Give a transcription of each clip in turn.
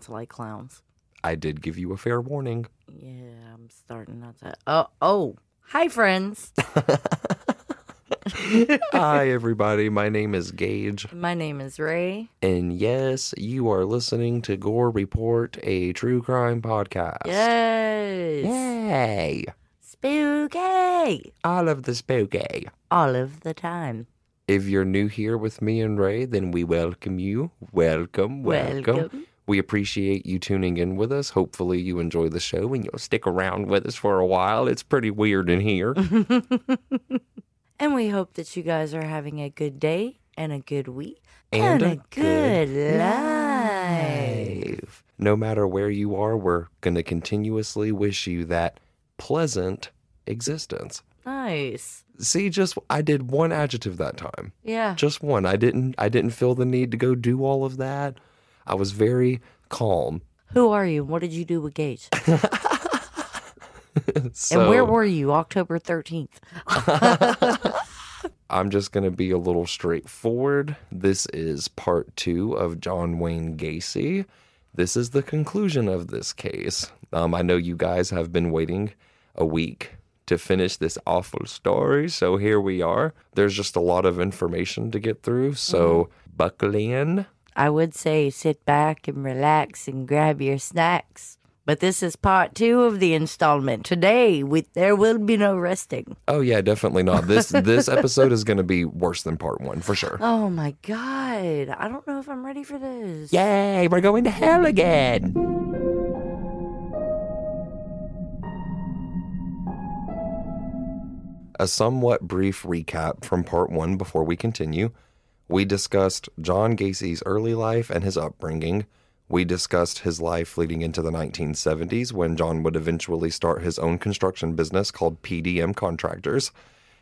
not to like clowns. I did give you a fair warning. Yeah, I'm starting not to. Oh, oh, hi friends. Hi, everybody. My name is Gage. My name is Ray. And yes, you are listening to Gore Report, a true crime podcast. Yes. Yay! Spooky. All of the spooky. All of the time. If you're new here with me and Ray, then we welcome you. Welcome, welcome. Welcome. We appreciate you tuning in with us. Hopefully, you enjoy the show and you'll stick around with us for a while. It's pretty weird in here. And we hope that you guys are having a good day and a good week And a, a good, good life. Life. No matter where you are, we're going to continuously wish you that pleasant existence. Nice. See, just I did one adjective that time. Yeah. Just one. I didn't I didn't feel the need to go do all of that. I was very calm. Who are you? What did you do with Gage? So and where were you October 13th? I'm just going to be a little straightforward. This is part 2 of John Wayne Gacy. This is the conclusion of this case. Um, I know you guys have been waiting a week to finish this awful story, so here we are. There's just a lot of information to get through, so buckle in. I would say sit back and relax and grab your snacks. But this is part two of the installment. Today, we, there will be no resting. Oh yeah, definitely not. This this episode is going to be worse than part 1 for sure. Oh my God. I don't know if I'm ready for this. Yay, we're going to hell again. A somewhat brief recap from part one before we continue. We discussed John Gacy's early life and his upbringing. We discussed his life leading into the 1970s when John would eventually start his own construction business called PDM Contractors.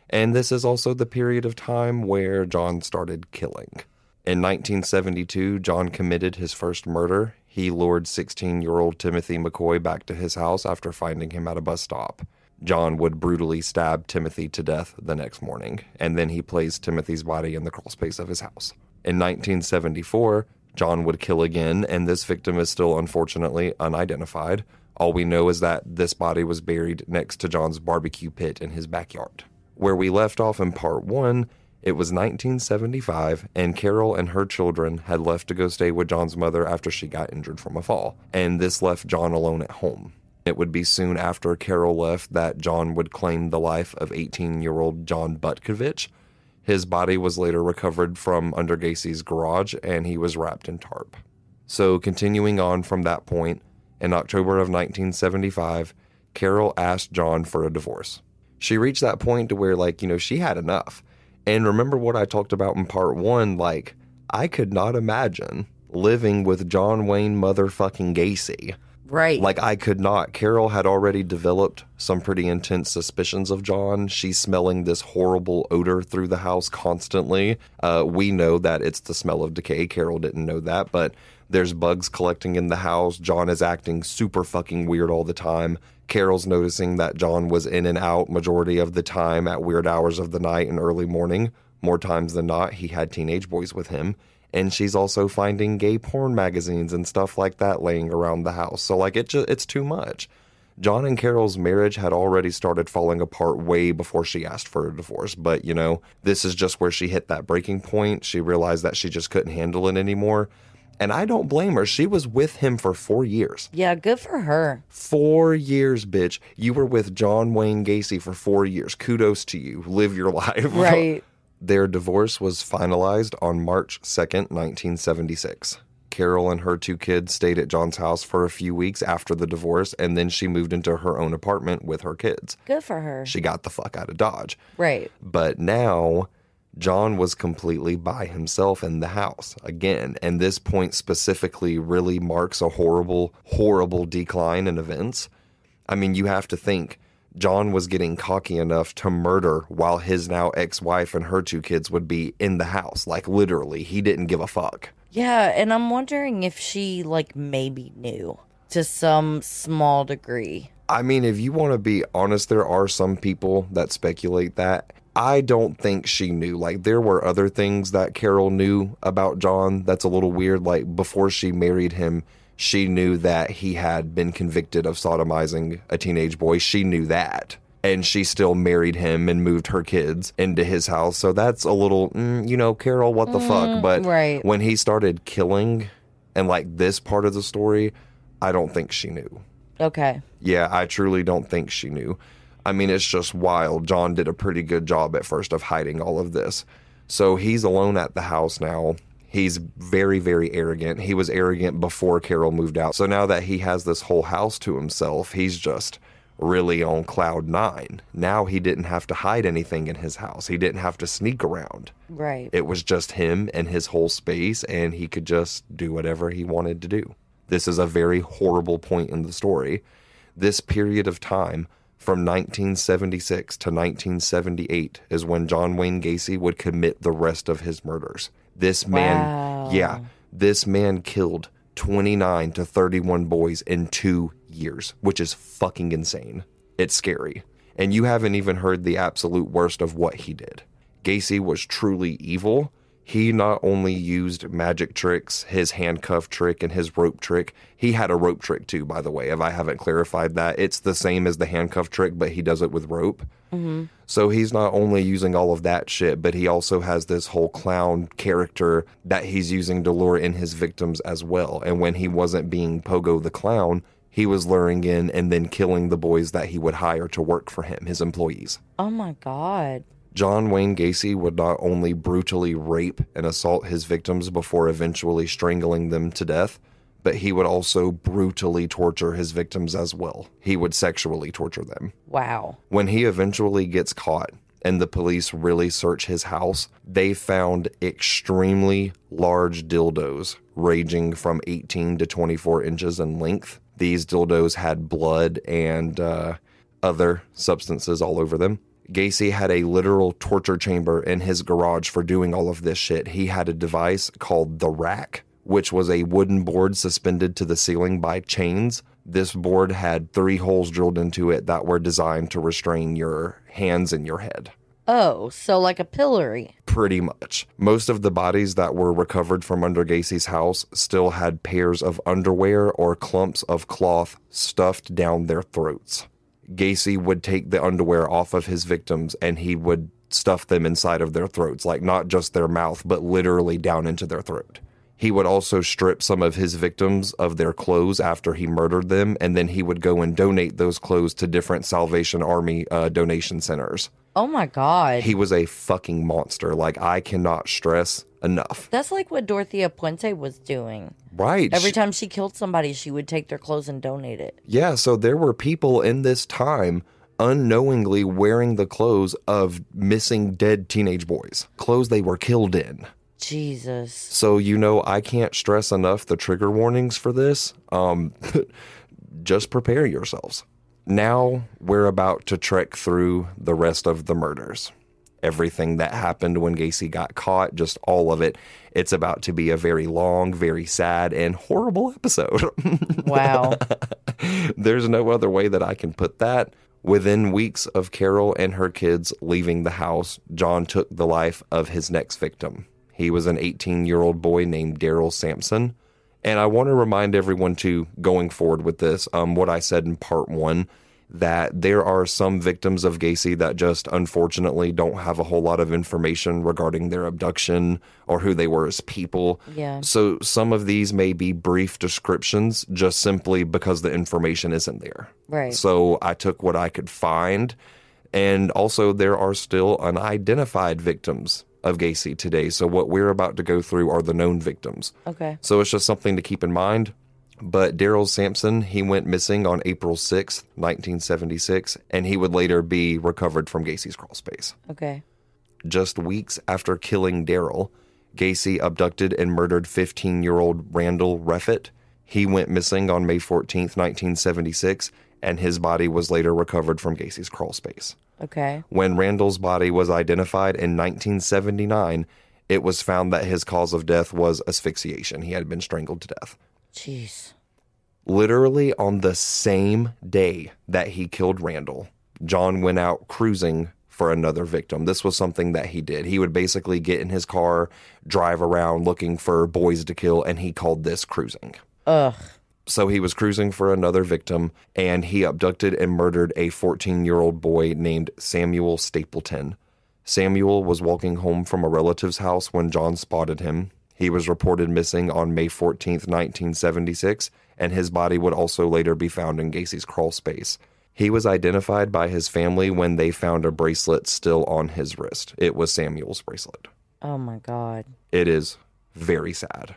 And this is also the period of time where John started killing. In 1972, John committed his first murder. He lured 16 year old Timothy McCoy back to his house after finding him at a bus stop. John would brutally stab Timothy to death the next morning, and then he placed Timothy's body in the crawl space of his house. In 1974, John would kill again, and this victim is still unfortunately unidentified. All we know is that this body was buried next to John's barbecue pit in his backyard. Where we left off in part one, it was 1975, and Carol and her children had left to go stay with John's mother after she got injured from a fall, and this left John alone at home. It would be soon after Carol left that John would claim the life of 18 year old John Butkovich. His body was later recovered from under Gacy's garage, and he was wrapped in tarp. So, continuing on from that point, in October of 1975, Carol asked John for a divorce. She reached that point to where, like, you know, she had enough. And remember what I talked about in part one? Like, I could not imagine living with John Wayne motherfucking Gacy. Right. Like, I could not. Carol had already developed some pretty intense suspicions of John. She's smelling this horrible odor through the house constantly. Uh, we know that it's the smell of decay. Carol didn't know that, but there's bugs collecting in the house. John is acting super fucking weird all the time. Carol's noticing that John was in and out majority of the time at weird hours of the night and early morning. More times than not, he had teenage boys with him. And she's also finding gay porn magazines and stuff like that laying around the house. So like it just it's too much. John and Carol's marriage had already started falling apart way before she asked for a divorce, but you know, this is just where she hit that breaking point. She realized that she just couldn't handle it anymore. And I don't blame her. She was with him for 4 years. yeah, good for her. Four years, bitch. You were with John Wayne Gacy for four years. Kudos to you. Live your life. Right. Their divorce was finalized on March 2nd, 1976. Carol and her two kids stayed at John's house for a few weeks after the divorce, and then she moved into her own apartment with her kids. Good for her. She got the fuck out of Dodge. right. But now John was completely by himself in the house again. And this point specifically really marks a horrible, horrible decline in events. I mean, you have to think John was getting cocky enough to murder while his now ex wife and her two kids would be in the house. Like, literally, he didn't give a fuck. Yeah, and I'm wondering if she like maybe knew to some small degree. I mean, if you want to be honest, there are some people that speculate that. I don't think she knew. Like, there were other things that Carol knew about John that's a little weird. Like, before she married him, she knew that he had been convicted of sodomizing a teenage boy. She knew that. And she still married him and moved her kids into his house. So that's a little, mm, you know, Carol, what the fuck? But right. when he started killing and like this part of the story, I don't think she knew. Okay. Yeah, I truly don't think she knew. I mean, it's just wild. John did a pretty good job at first of hiding all of this. So he's alone at the house now. He's very, very arrogant. He was arrogant before Carol moved out. So now that he has this whole house to himself, he's just really on cloud nine. Now he didn't have to hide anything in his house, he didn't have to sneak around. Right. It was just him and his whole space, and he could just do whatever he wanted to do. This is a very horrible point in the story. This period of time from 1976 to 1978 is when John Wayne Gacy would commit the rest of his murders. This man, Wow. yeah, this man killed 29 to 31 boys in two years, which is fucking insane. It's scary. And you haven't even heard the absolute worst of what he did. Gacy was truly evil. He not only used magic tricks, his handcuff trick and his rope trick. He had a rope trick too, by the way, if I haven't clarified that. It's the same as the handcuff trick, but he does it with rope. Mm-hmm. So he's not only using all of that shit, but he also has this whole clown character that he's using to lure in his victims as well. And when he wasn't being Pogo the clown, he was luring in and then killing the boys that he would hire to work for him, his employees. Oh my god. John Wayne Gacy would not only brutally rape and assault his victims before eventually strangling them to death, but he would also brutally torture his victims as well. He would sexually torture them. Wow. When he eventually gets caught and the police really search his house, they found extremely large dildos ranging from 18 to 24 inches in length. These dildos had blood and uh, other substances all over them. Gacy had a literal torture chamber in his garage for doing all of this shit. He had a device called the rack, which was a wooden board suspended to the ceiling by chains. This board had three holes drilled into it that were designed to restrain your hands and your head. Oh, so like a pillory. Pretty much. Most of the bodies that were recovered from under Gacy's house still had pairs of underwear or clumps of cloth stuffed down their throats. Gacy would take the underwear off of his victims and he would stuff them inside of their throats, like not just their mouth, but literally down into their throat. He would also strip some of his victims of their clothes after he murdered them, and then he would go and donate those clothes to different Salvation Army uh, donation centers. Oh my god. He was a fucking monster. Like, I cannot stress enough. That's like what Dorothea Puente was doing. Right. Every She- time she killed somebody, she would take their clothes and donate it. Yeah, so there were people in this time unknowingly wearing the clothes of missing dead teenage boys, clothes they were killed in. Jesus. So, you know, I can't stress enough the trigger warnings for this. Um, just prepare yourselves. Now we're about to trek through the rest of the murders. Everything that happened when Gacy got caught, just all of it. It's about to be a very long, very sad, and horrible episode. Wow. There's no other way that I can put that. Within weeks of Carol and her kids leaving the house, John took the life of his next victim. He was an 18 year old boy named Daryl Sampson. And I want to remind everyone, too, going forward with this, um, what I said in part one, that there are some victims of Gacy that just unfortunately don't have a whole lot of information regarding their abduction or who they were as people. Yeah. So some of these may be brief descriptions just simply because the information isn't there. Right. So I took what I could find. And also, there are still unidentified victims of Gacy today. So what we're about to go through are the known victims. Okay. So it's just something to keep in mind. But Daryl Sampson, he went missing on April 6th, 1976, and he would later be recovered from Gacy's crawl space. Okay. Just weeks after killing Daryl, Gacy abducted and murdered 15 year old Randall Reffett. He went missing on May 14th, 1976, and his body was later recovered from Gacy's crawl space. Okay. When Randall's body was identified in 1979, it was found that his cause of death was asphyxiation. He had been strangled to death. Jeez. Literally on the same day that he killed Randall, John went out cruising for another victim. This was something that he did. He would basically get in his car, drive around looking for boys to kill, and he called this cruising. Ugh. So he was cruising for another victim and he abducted and murdered a 14 year old boy named Samuel Stapleton. Samuel was walking home from a relative's house when John spotted him. He was reported missing on May 14, 1976, and his body would also later be found in Gacy's crawl space. He was identified by his family when they found a bracelet still on his wrist. It was Samuel's bracelet. Oh my God. It is very sad.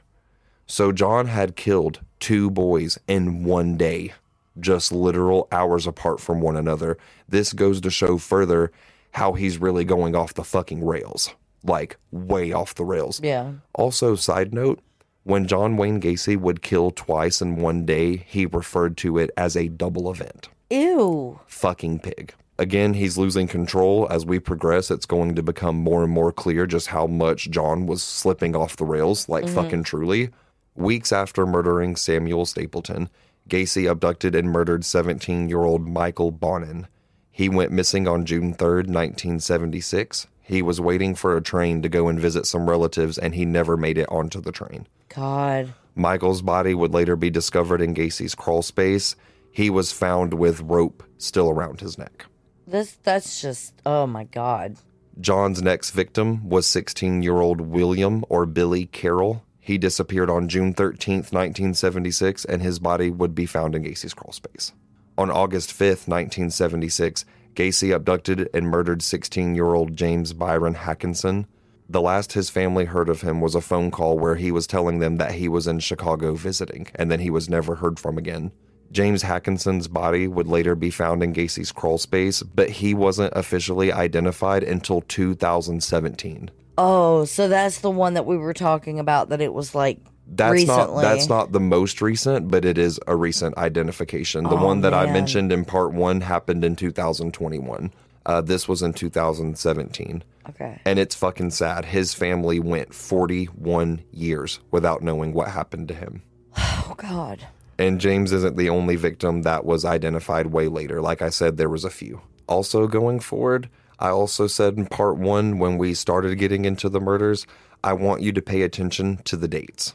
So John had killed two boys in one day, just literal hours apart from one another. This goes to show further how he's really going off the fucking rails. Like, way off the rails. Yeah. Also, side note, when John Wayne Gacy would kill twice in one day, he referred to it as a double event. Ew. Fucking pig. Again, he's losing control. As we progress, it's going to become more and more clear just how much John was slipping off the rails, like mm-hmm. fucking truly. Weeks after murdering Samuel Stapleton, Gacy abducted and murdered 17 year old Michael Bonnin. He went missing on June 3, 1976. He was waiting for a train to go and visit some relatives, and he never made it onto the train. God. Michael's body would later be discovered in Gacy's crawl space. He was found with rope still around his neck. This that's just oh my God. John's next victim was 16 year old William or Billy Carroll. He disappeared on June 13th, 1976, and his body would be found in Gacy's crawl space. On August 5th, 1976, Gacy abducted and murdered 16 year old James Byron Haakenson. The last his family heard of him was a phone call where he was telling them that he was in Chicago visiting, and then he was never heard from again. James Haakenson's body would later be found in Gacy's crawl space, but he wasn't officially identified until 2017. Oh, so that's the one that we were talking about that it was like That's recently. not that's not the most recent, but it is a recent identification. The Oh, one that I mentioned in part one happened in 2021. Uh, this was in 2017, Okay. and it's fucking sad. His family went 41 years without knowing what happened to him. Oh God. And James isn't the only victim that was identified way later. Like I said, there was a few. Also, going forward, I also said in part one when we started getting into the murders, I want you to pay attention to the dates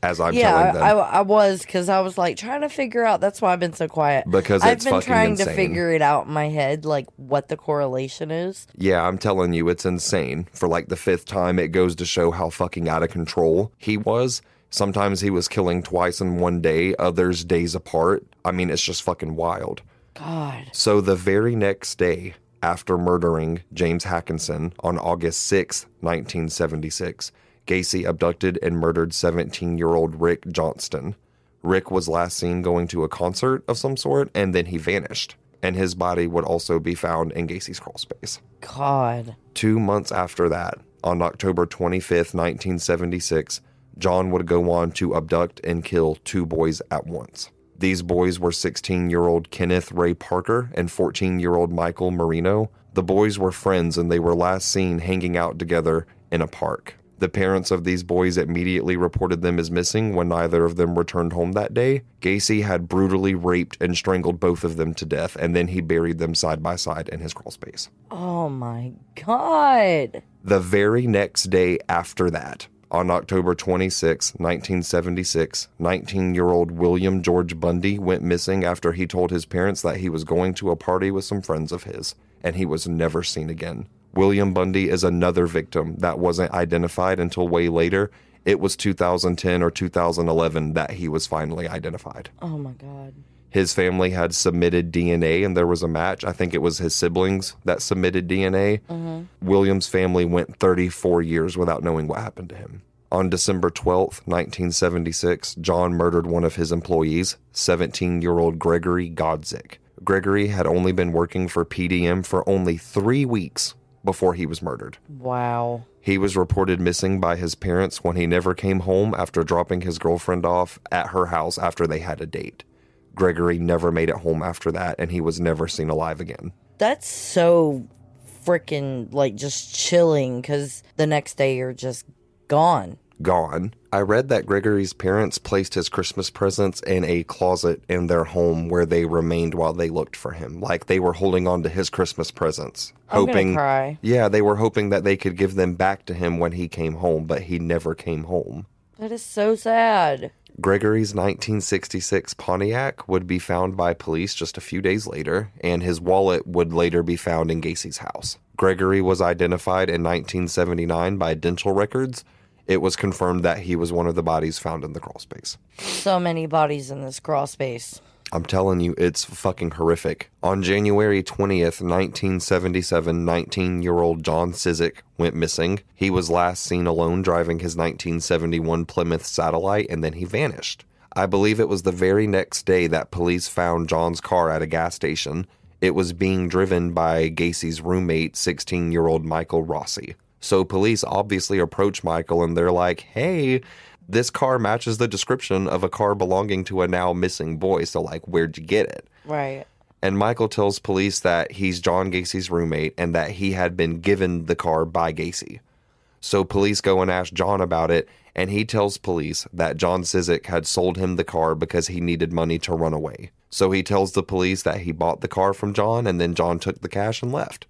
as I'm yeah, telling them. I, I was because I was like trying to figure out. That's why I've been so quiet. Because I've been trying to figure it out in my head, like what the correlation is. Yeah, I'm telling you, it's insane. For like the fifth time, it goes to show how fucking out of control he was. Sometimes he was killing twice in one day, others days apart. I mean, it's just fucking wild. God. So the very next day after murdering James Haakenson on August 6, 1976, Gacy abducted and murdered 17 year old Rick Johnston. Rick was last seen going to a concert of some sort, and then he vanished. And his body would also be found in Gacy's crawl space. God. Two months after that, on October 25th, 1976, John would go on to abduct and kill two boys at once. These boys were 16 year old Kenneth Ray Parker and 14 year old Michael Marino. The boys were friends and they were last seen hanging out together in a park. The parents of these boys immediately reported them as missing when neither of them returned home that day. Gacy had brutally raped and strangled both of them to death, and then he buried them side by side in his crawl space. Oh my God. The very next day after that, on October 26, 1976, 19 year old William George Bundy went missing after he told his parents that he was going to a party with some friends of his, and he was never seen again. William Bundy is another victim that wasn't identified until way later. It was 2010 or 2011 that he was finally identified. Oh my God. His family had submitted DNA and there was a match. I think it was his siblings that submitted DNA. Mm-hmm. William's family went 34 years without knowing what happened to him. On December 12th, 1976, John murdered one of his employees, 17 year old Gregory Godzik. Gregory had only been working for PDM for only three weeks before he was murdered. Wow. He was reported missing by his parents when he never came home after dropping his girlfriend off at her house after they had a date. Gregory never made it home after that, and he was never seen alive again. That's so freaking like just chilling because the next day you're just gone. Gone. I read that Gregory's parents placed his Christmas presents in a closet in their home where they remained while they looked for him. Like they were holding on to his Christmas presents, I'm hoping. cry. Yeah, they were hoping that they could give them back to him when he came home, but he never came home. That is so sad. Gregory's 1966 Pontiac would be found by police just a few days later, and his wallet would later be found in Gacy's house. Gregory was identified in 1979 by dental records. It was confirmed that he was one of the bodies found in the crawl space. So many bodies in this crawl space. I'm telling you, it's fucking horrific. On January 20th, 1977, 19 year old John Szyc went missing. He was last seen alone driving his 1971 Plymouth Satellite and then he vanished. I believe it was the very next day that police found John's car at a gas station. It was being driven by Gacy's roommate, 16 year old Michael Rossi. So police obviously approach Michael and they're like, hey, this car matches the description of a car belonging to a now missing boy. So, like, where'd you get it? Right. And Michael tells police that he's John Gacy's roommate and that he had been given the car by Gacy. So police go and ask John about it, and he tells police that John Szyc had sold him the car because he needed money to run away. So he tells the police that he bought the car from John, and then John took the cash and left.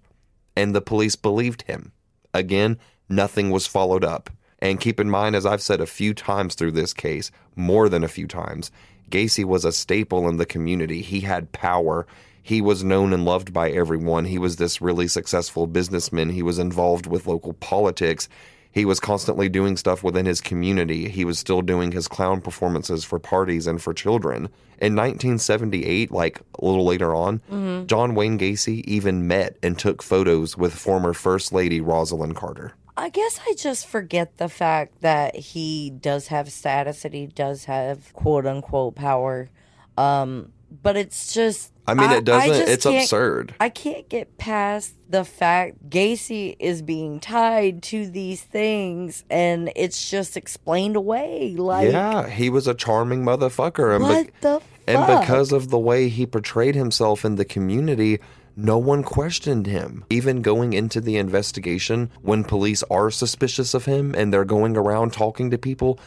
And the police believed him. Again, nothing was followed up. And keep in mind, as I've said a few times through this case, more than a few times, Gacy was a staple in the community. He had power. He was known and loved by everyone. He was this really successful businessman. He was involved with local politics. He was constantly doing stuff within his community. He was still doing his clown performances for parties and for children. In 1978, like a little later on, mm-hmm. John Wayne Gacy even met and took photos with former First Lady Rosalynn Carter. I guess I just forget the fact that he does have status and he does have quote unquote power. Um, but it's just. I mean, it doesn't. It's absurd. I can't get past the fact Gacy is being tied to these things and it's just explained away. Like, yeah, he was a charming motherfucker. And, what bec- the fuck? and because of the way he portrayed himself in the community, no one questioned him. Even going into the investigation, when police are suspicious of him and they're going around talking to people,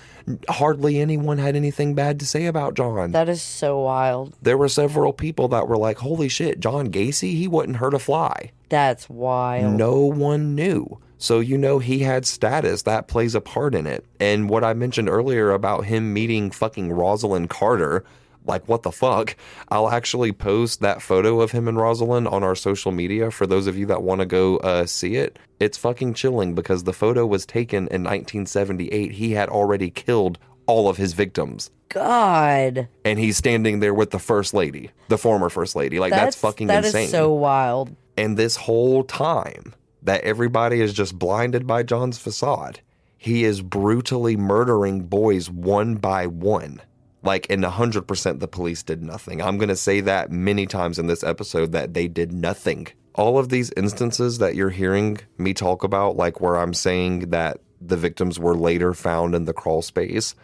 hardly anyone had anything bad to say about John. that is so wild. there were several people that were like, holy shit, John Gacy, he wouldn't hurt a fly. That's wild. No one knew. So, you know, he had status. That plays a part in it. And what I mentioned earlier about him meeting fucking Rosalynn Carter, like, what the fuck? I'll actually post that photo of him and Rosalynn on our social media for those of you that want to go uh, see it. It's fucking chilling because the photo was taken in 1978. He had already killed all of his victims. God. And he's standing there with the first lady, the former first lady. Like, that's, fucking that is insane. so wild. And this whole time that everybody is just blinded by John's facade, he is brutally murdering boys one by one. Like, and 100% the police did nothing. I'm going to say that many times in this episode that they did nothing. All of these instances that you're hearing me talk about, like where I'm saying that the victims were later found in the crawl space,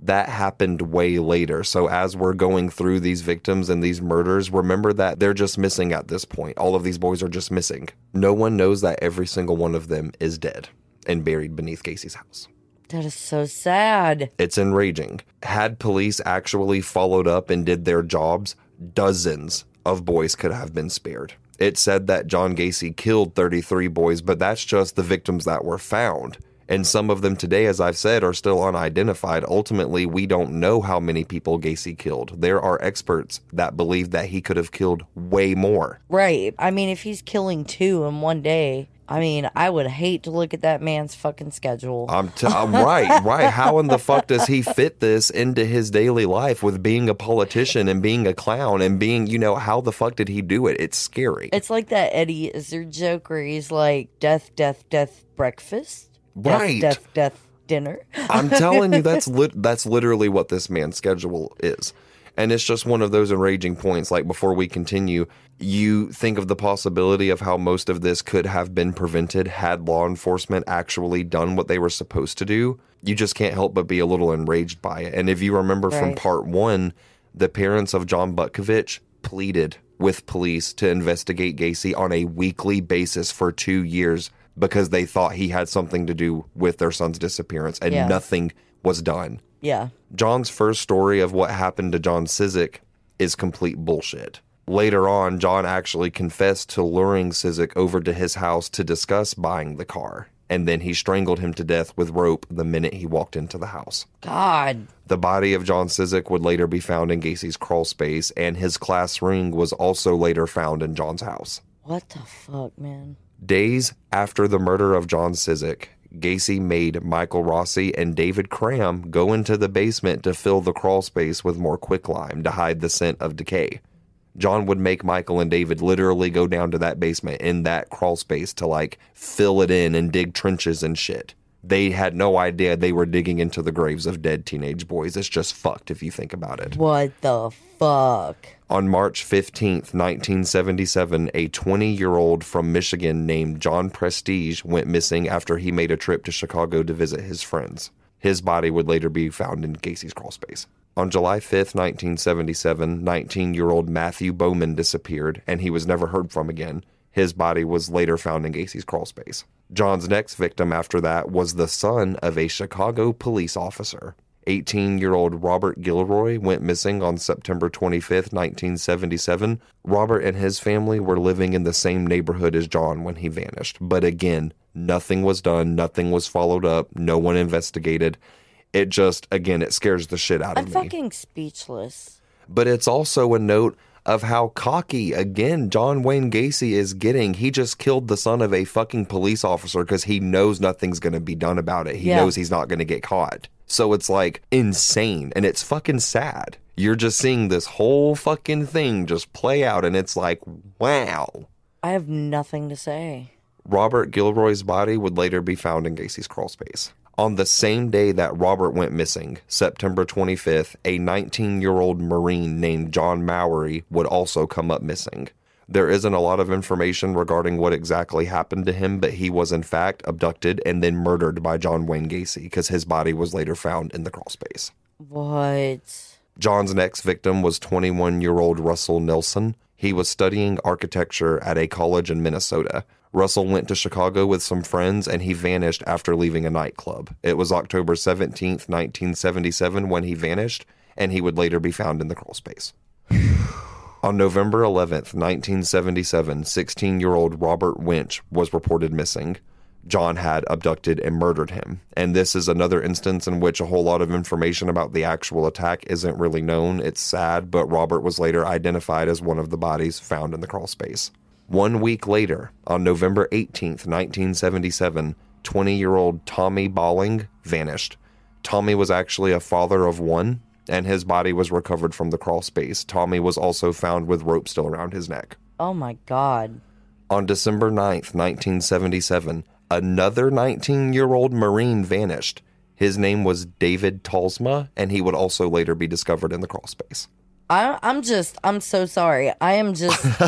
that happened way later. So as we're going through these victims and these murders, remember that they're just missing at this point. All of these boys are just missing. No one knows that every single one of them is dead and buried beneath Gacy's house. That is so sad. It's enraging. Had police actually followed up and did their jobs, dozens of boys could have been spared. It said that John Gacy killed 33 boys, but that's just the victims that were found. And some of them today, as I've said, are still unidentified. Ultimately, we don't know how many people Gacy killed. There are experts that believe that he could have killed way more. Right. I mean, if he's killing two in one day, I mean, I would hate to look at that man's fucking schedule. I'm, t- I'm right, right. How in the fuck does he fit this into his daily life with being a politician and being a clown and being, you know, how the fuck did he do it? It's scary. It's like that Eddie Izzard joke where he's like, death, death, death, breakfast. Death, Right. Death, death, dinner. I'm telling you, that's lit- that's literally what this man's schedule is. And it's just one of those enraging points. Like before we continue, you think of the possibility of how most of this could have been prevented had law enforcement actually done what they were supposed to do. You just can't help but be a little enraged by it. And if you remember from part one, The parents of John Butkovich pleaded with police to investigate Gacy on a weekly basis for two years because they thought he had something to do with their son's disappearance, and Yeah. nothing was done. Yeah. John's first story of what happened to John Szyc is complete bullshit. Later on, John actually confessed to luring Szyc over to his house to discuss buying the car, and then he strangled him to death with rope the minute he walked into the house. God. The body of John Szyc would later be found in Gacy's crawl space, and his class ring was also later found in John's house. What the fuck, man? Days after the murder of John Szyc, Gacy made Michael Rossi and David Cram go into the basement to fill the crawl space with more quicklime to hide the scent of decay. John would make Michael and David literally go down to that basement in that crawl space to like fill it in and dig trenches and shit. They had no idea they were digging into the graves of dead teenage boys. It's just fucked if you think about it. What the fuck? On March 15th, 1977, a 20 year old from Michigan named John Prestidge went missing after he made a trip to Chicago to visit his friends. His body would later be found in Gacy's crawlspace. On July 5th, 1977, 19 year old Matthew Bowman disappeared and he was never heard from again. His body was later found in Gacy's crawlspace. John's next victim after that was the son of a Chicago police officer. 18 year old Robert Gilroy went missing on September 25, 1977. Robert and his family were living in the same neighborhood as John when he vanished. But again, nothing was done, nothing was followed up, no one investigated. It just, again, it scares the shit out of me. I'm fucking speechless. but it's also a note of how cocky again John Wayne Gacy is getting. He just killed the son of a fucking police officer because he knows nothing's going to be done about it. He Yeah. knows he's not going to get caught. So it's like insane and it's fucking sad. You're just seeing this whole fucking thing just play out and it's like, wow. I have nothing to say. Robert Gilroy's body would later be found in Gacy's crawl space. On the same day that Robert went missing, September 25th, a 19 year old Marine named John Mowery would also come up missing. There isn't a lot of information regarding what exactly happened to him, but he was in fact abducted and then murdered by John Wayne Gacy because his body was later found in the crawlspace. What? John's next victim was 21 year old Russell Nelson. He was studying architecture at a college in Minnesota. Russell went to Chicago with some friends and he vanished after leaving a nightclub. It was October 17th, 1977 when he vanished, and he would later be found in the crawl space. On November 11th, 1977, 16 year old Robert Winch was reported missing. John had abducted and murdered him. And this is another instance in which a whole lot of information about the actual attack isn't really known. It's sad, but Robert was later identified as one of the bodies found in the crawl space. One week later, on November 18, 1977, 20 year old Tommy Boling vanished. Tommy was actually a father of one, and his body was recovered from the crawl space. Tommy was also found with rope still around his neck. Oh my god. On December 9th, 1977, another 19 year old Marine vanished. His name was David Talsma, and he would also later be discovered in the crawl space. I, I'm just, I'm so sorry. I am just,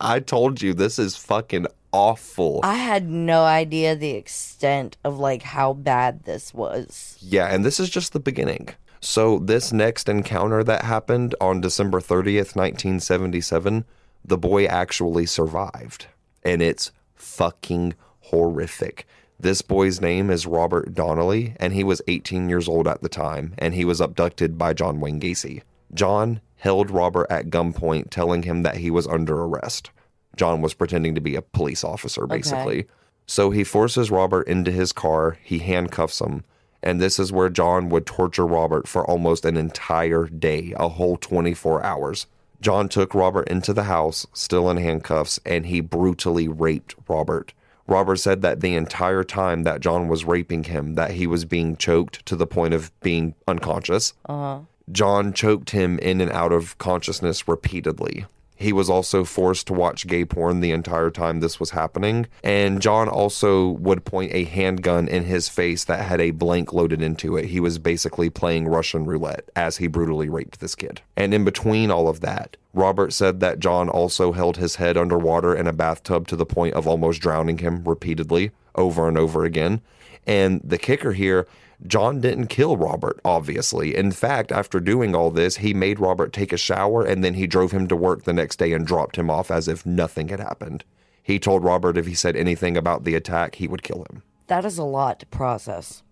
I told you this is fucking awful. I had no idea the extent of like how bad this was. Yeah, and this is just the beginning. So, this next encounter that happened on December 30th, 1977, the boy actually survived. And it's fucking horrific. This boy's name is Robert Donnelly, and he was 18 years old at the time, and he was abducted by John Wayne Gacy. John held Robert at gunpoint, telling him that he was under arrest. John was pretending to be a police officer, basically. So he forces Robert into his car, he handcuffs him, and this is where John would torture Robert for almost an entire day, a whole 24 hours. John took Robert into the house, still in handcuffs, and he brutally raped Robert. Robert said that the entire time that John was raping him, that he was being choked to the point of being unconscious. Uh-huh. John choked him in and out of consciousness repeatedly. He was also forced to watch gay porn the entire time this was happening. And John also would point a handgun in his face that had a blank loaded into it. He was basically playing Russian roulette as he brutally raped this kid. And in between all of that, Robert said that John also held his head underwater in a bathtub to the point of almost drowning him repeatedly. over and over again. And the kicker here, John didn't kill Robert, obviously. In fact, after doing all this, he made Robert take a shower and then he drove him to work the next day and dropped him off as if nothing had happened. He told Robert if he said anything about the attack, he would kill him. That is a lot to process.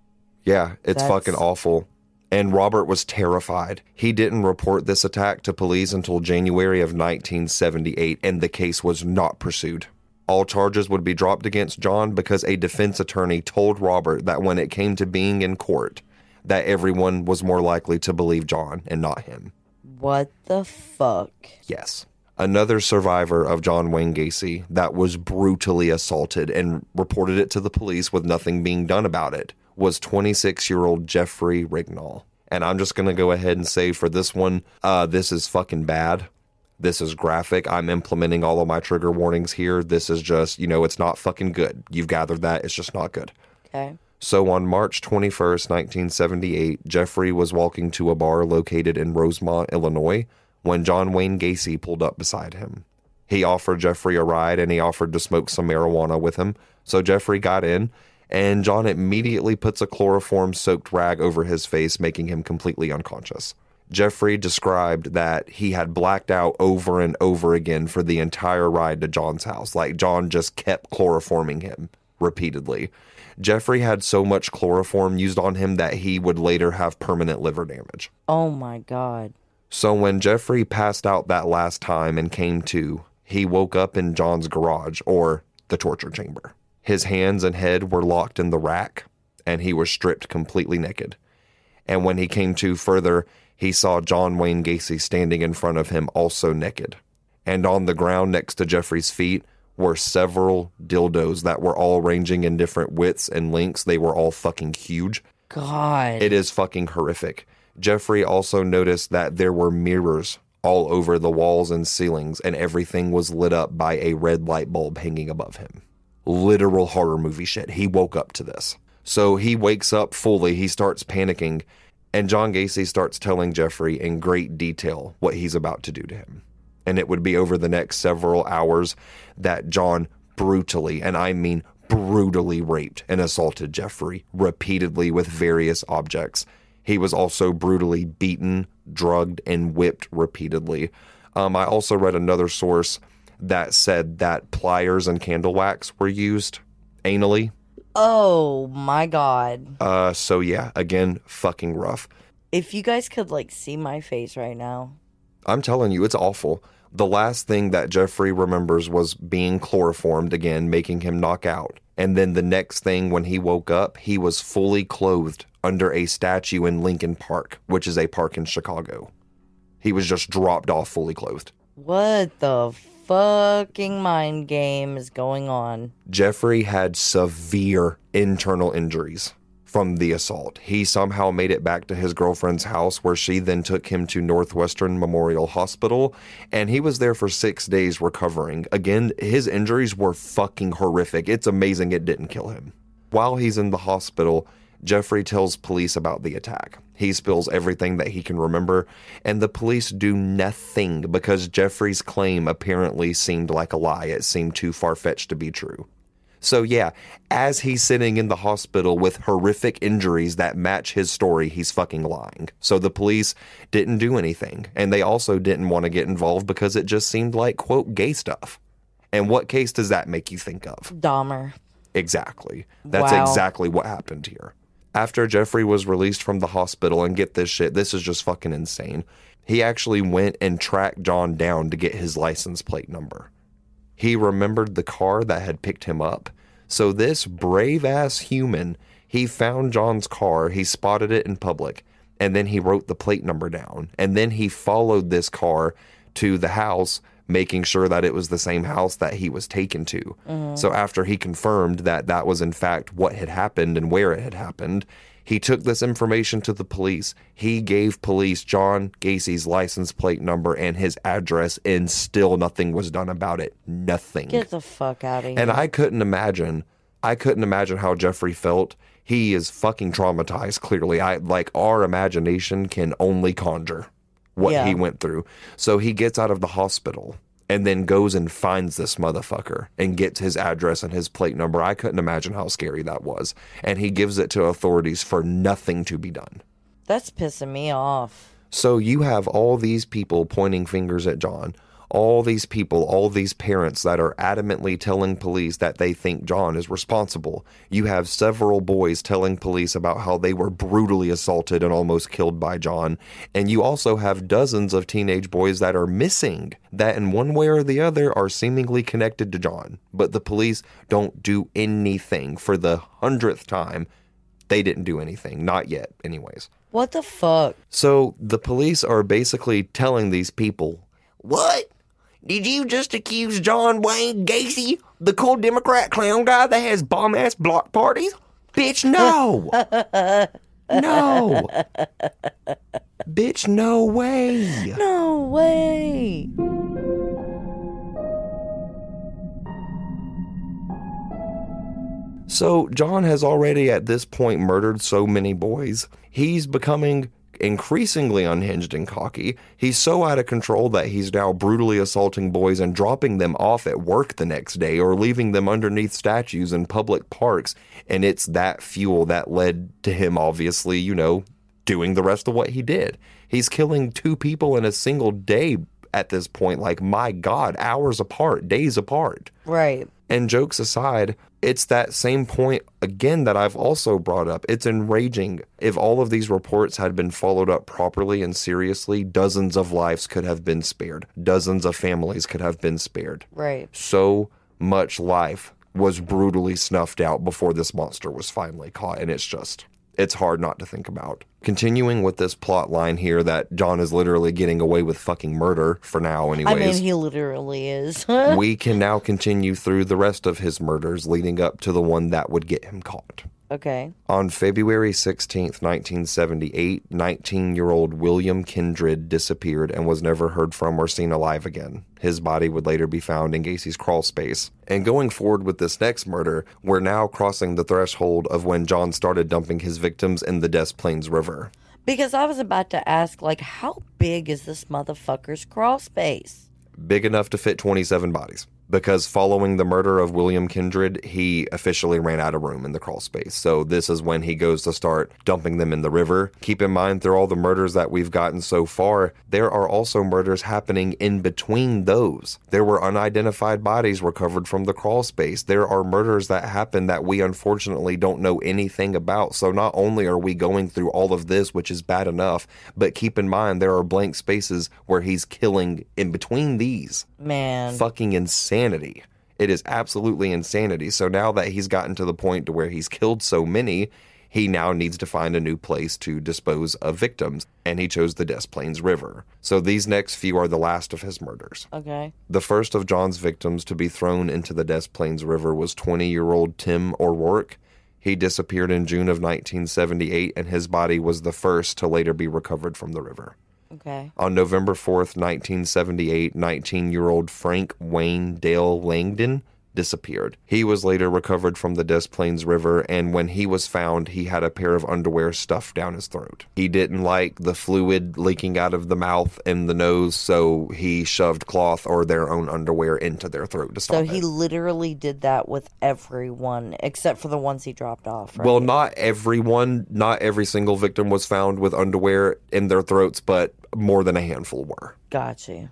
Yeah, it's That's- fucking awful. And Robert was terrified. He didn't report this attack to police until January of 1978, and the case was not pursued. All charges would be dropped against John because a defense attorney told Robert that when it came to being in court, that everyone was more likely to believe John and not him. What the fuck? Yes. Another survivor of John Wayne Gacy that was brutally assaulted and reported it to the police with nothing being done about it was 26 year old Jeffrey Rignall. And I'm just going to go ahead and say for this one, uh, this is fucking bad. This is graphic. I'm implementing all of my trigger warnings here. This is just, you know, it's not fucking good. You've gathered that. It's just not good. Okay. So on March 21st, 1978, Jeffrey was walking to a bar located in Rosemont, Illinois, when John Wayne Gacy pulled up beside him. He offered Jeffrey a ride and he offered to smoke some marijuana with him. So Jeffrey got in, and John immediately puts a chloroform soaked rag over his face, making him completely unconscious. Jeffrey described that he had blacked out over and over again for the entire ride to John's house. Like John just kept chloroforming him repeatedly. Jeffrey had so much chloroform used on him that he would later have permanent liver damage. Oh my god. So when Jeffrey passed out that last time and came to, he woke up in John's garage or the torture chamber. His hands and head were locked in the rack and he was stripped completely naked. And when he came to further, he saw John Wayne Gacy standing in front of him also naked. And on the ground next to Jeffrey's feet were several dildos that were all ranging in different widths and lengths. They were all fucking huge. God. It is fucking horrific. Jeffrey also noticed that there were mirrors all over the walls and ceilings, and everything was lit up by a red light bulb hanging above him. Literal horror movie shit. He woke up to this. So he wakes up fully, he starts panicking, and John Gacy starts telling Jeffrey in great detail what he's about to do to him. And it would be over the next several hours that John brutally, and I mean brutally raped and assaulted Jeffrey repeatedly with various objects. He was also brutally beaten, drugged, and whipped repeatedly. Um, I also read another source that said that pliers and candle wax were used anally. Oh my god. Uh, so yeah, again, fucking rough. If you guys could like see my face right now. I'm telling you, it's awful. The last thing that Jeffrey remembers was being chloroformed again, making him knock out. And then the next thing, when he woke up, he was fully clothed under a statue in Lincoln Park, which is a park in Chicago. He was just dropped off fully clothed. What the fucking mind game is going on? Jeffrey had severe internal injuries from the assault. He somehow made it back to his girlfriend's house, where she then took him to Northwestern Memorial Hospital, and he was there for six days recovering. Again, his injuries were fucking horrific. It's amazing it didn't kill him. While he's in the hospital, Jeffrey tells police about the attack. He spills everything that he can remember, and the police do nothing because Jeffrey's claim apparently seemed like a lie. It seemed too far fetched to be true. So, yeah, as he's sitting in the hospital with horrific injuries that match his story, he's fucking lying. So, the police didn't do anything, and they also didn't want to get involved because it just seemed like, quote, gay stuff. And what case does that make you think of? Dahmer. Exactly. That's Wow. exactly what happened here. After Jeffrey was released from the hospital, and get this shit, this is just fucking insane. He actually went and tracked John down to get his license plate number. He remembered the car that had picked him up. So, this brave ass human, he found John's car, he spotted it in public, and then he wrote the plate number down. And then he followed this car to the house, making sure that it was the same house that he was taken to. Mm-hmm. So, after he confirmed that that was in fact what had happened and where it had happened, he took this information to the police. He gave police John Gacy's license plate number and his address, and still nothing was done about it. Nothing. Get the fuck out of here. And I couldn't imagine, I couldn't imagine how Jeffrey felt. He is fucking traumatized, clearly. I like our imagination can only conjure what Yeah. he went through. So he gets out of the hospital and then goes and finds this motherfucker and gets his address and his plate number. I couldn't imagine how scary that was. And he gives it to authorities for nothing to be done. That's pissing me off. So you have all these people pointing fingers at John, all these people, all these parents that are adamantly telling police that they think John is responsible. You have several boys telling police about how they were brutally assaulted and almost killed by John. And you also have dozens of teenage boys that are missing, that in one way or the other are seemingly connected to John. But the police don't do anything for the hundredth time. They didn't do anything, not yet, anyways. What the fuck? So the police are basically telling these people, What? Did you just accuse John Wayne Gacy, the cool Democrat clown guy that has bomb ass block parties? Bitch, no. no. Bitch, no way. No way. So John has already at this point murdered so many boys. He's becoming increasingly unhinged and cocky. He's so out of control that he's now brutally assaulting boys and dropping them off at work the next day or leaving them underneath statues in public parks. And it's that fuel that led to him, obviously, you know, doing the rest of what he did. He's killing two people in a single day at this point. Like, my God, hours apart, days apart. Right. And jokes aside, it's that same point again that I've also brought up. It's enraging. If all of these reports had been followed up properly and seriously, dozens of lives could have been spared. Dozens of families could have been spared. Right. So much life was brutally snuffed out before this monster was finally caught. And it's just, it's hard not to think about. Continuing with this plot line here that John is literally getting away with fucking murder for now, anyways I mean, he literally is. we can now continue through the rest of his murders leading up to the one that would get him caught. Okay. On February 16th, 1978, 19 year old William Kindred disappeared and was never heard from or seen alive again. His body would later be found in Gacy's crawl space. And going forward with this next murder, we're now crossing the threshold of when John started dumping his victims in the Des Plaines River. Because I was about to ask, like, how big is this motherfucker's crawl space? big enough to fit 27 bodies. Because following the murder of William Kindred, he officially ran out of room in the crawl space. So this is when he goes to start dumping them in the river. Keep in mind, through all the murders that we've gotten so far, there are also murders happening in between those. There were unidentified bodies recovered from the crawl space. There are murders that happen that we unfortunately don't know anything about. So not only are we going through all of this, which is bad enough, but keep in mind there are blank spaces where he's killing in between these Man. fucking insanity. It is absolutely insanity. So now that he's gotten to the point to where he's killed so many, he now needs to find a new place to dispose of victims, and he chose the Des Plaines River. So these next few are the last of his murders. Okay. The first of John's victims to be thrown into the Des Plaines River was 20 year old Tim O'Rourke. He disappeared in June of 1978, and his body was the first to later be recovered from the river. Okay. On November 4th, 1978, 19 year old Frank Wayne Dale Langdon disappeared. He was later recovered from the Des Plaines River, and when he was found, he had a pair of underwear stuffed down his throat. He didn't like the fluid leaking out of the mouth and the nose, so he shoved cloth or their own underwear into their throat to stop So it. he literally did that with everyone except for the ones he dropped off, right? Well, not everyone, not every single victim was found with underwear in their throats, but more than a handful were. Gotcha.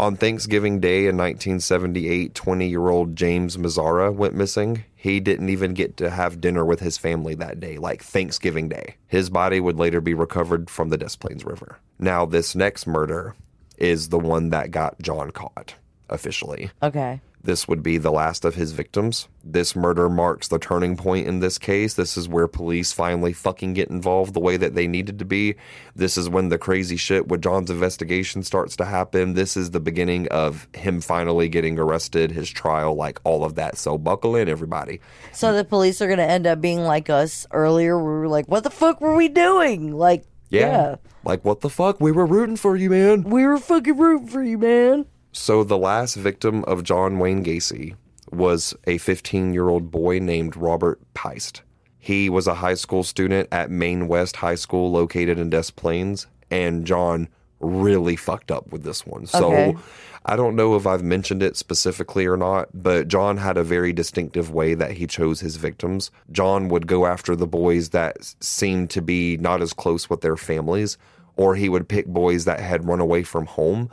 On Thanksgiving Day in 1978, 20 year old James Mazzara went missing. He didn't even get to have dinner with his family that day, like Thanksgiving Day. His body would later be recovered from the Des Plaines River. Now, this next murder is the one that got John caught officially. Okay. This would be the last of his victims. This murder marks the turning point in this case. This is where police finally fucking get involved the way that they needed to be. This is when the crazy shit with John's investigation starts to happen. This is the beginning of him finally getting arrested, his trial, like all of that. So buckle in, everybody. So the police are going to end up being like us earlier. We were like, what the fuck were we doing? Like, yeah. Like, what the fuck? We were rooting for you, man. We were fucking rooting for you, man. So, the last victim of John Wayne Gacy was a 15 year old boy named Robert Piest. He was a high school student at Maine West High School located in Des Plaines, and John really fucked up with this one. So Okay. I don't know if I've mentioned it specifically or not, but John had a very distinctive way that he chose his victims. John would go after the boys that seemed to be not as close with their families, or he would pick boys that had run away from home.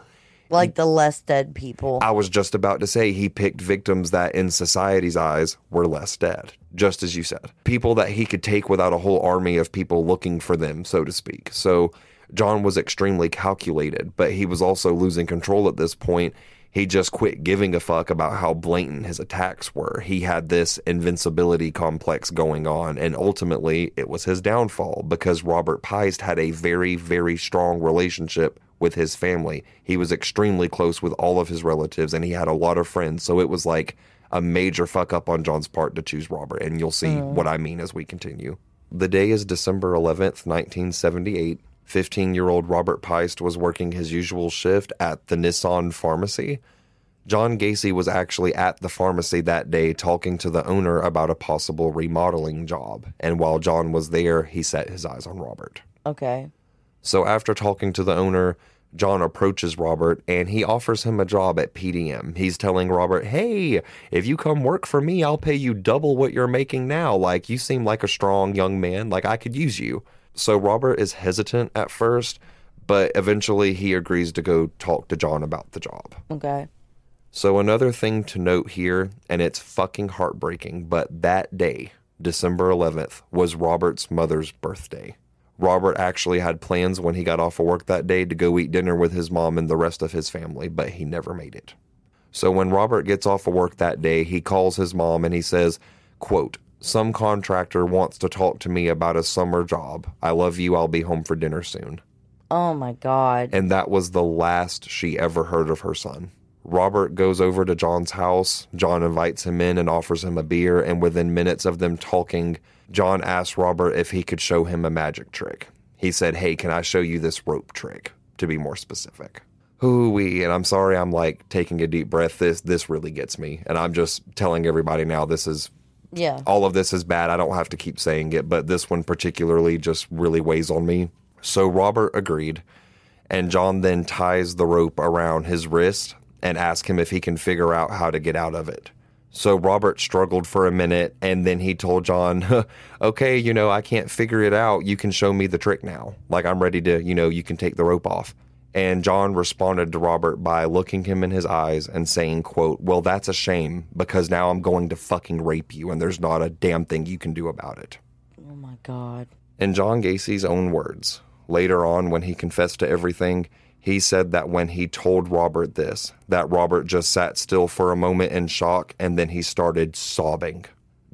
Like the less dead people. I was just about to say he picked victims that, in society's eyes, were less dead, just as you said. People that he could take without a whole army of people looking for them, so to speak. So John was extremely calculated, but he was also losing control at this point. He just quit giving a fuck about how blatant his attacks were. He had this invincibility complex going on, and ultimately it was his downfall because Robert Piest had a very, very strong relationship with his family. He was extremely close with all of his relatives and he had a lot of friends. So it was like a major fuck up on John's part to choose Robert. And you'll see mm. what I mean as we continue. The day is December 11th, 1978. 15 year old Robert Piest was working his usual shift at the Nisson pharmacy. John Gacy was actually at the pharmacy that day talking to the owner about a possible remodeling job. And while John was there, he set his eyes on Robert. okay. So after talking to the owner, John approaches Robert and he offers him a job at PDM. He's telling Robert, "Hey, if you come work for me, I'll pay you double what you're making now. Like you seem like a strong young man, like I could use you." So Robert is hesitant at first, but eventually he agrees to go talk to John about the job. Okay. So another thing to note here, and it's fucking heartbreaking, but that day, December 11th, was Robert's mother's birthday. Robert actually had plans when he got off of work that day to go eat dinner with his mom and the rest of his family, but he never made it. So when Robert gets off of work that day, he calls his mom and he says, quote, some contractor wants to talk to me about a summer job. I love you. I'll be home for dinner soon. Oh my God. And that was the last she ever heard of her son. Robert goes over to John's house. John invites him in and offers him a beer. And within minutes of them talking, John asked Robert if he could show him a magic trick. He said, Hey, can I show you this rope trick? To be more specific. Hoo-wee. And I'm sorry I'm like taking a deep breath. This this really gets me. And I'm just telling everybody now this is Yeah. all of this is bad. I don't have to keep saying it, but this one particularly just really weighs on me. So Robert agreed, and John then ties the rope around his wrist and asks him if he can figure out how to get out of it. So Robert struggled for a minute and then he told John, "Okay, you know, I can't figure it out. You can show me the trick now. Like I'm ready to, you know, you can take the rope off." And John responded to Robert by looking him in his eyes and saying, quote, Well, that's a shame because now I'm going to fucking rape you and there's not a damn thing you can do about it. Oh my God. In John Gacy's own words, later on when he confessed to everything, he said that when he told Robert this, that Robert just sat still for a moment in shock and then he started sobbing.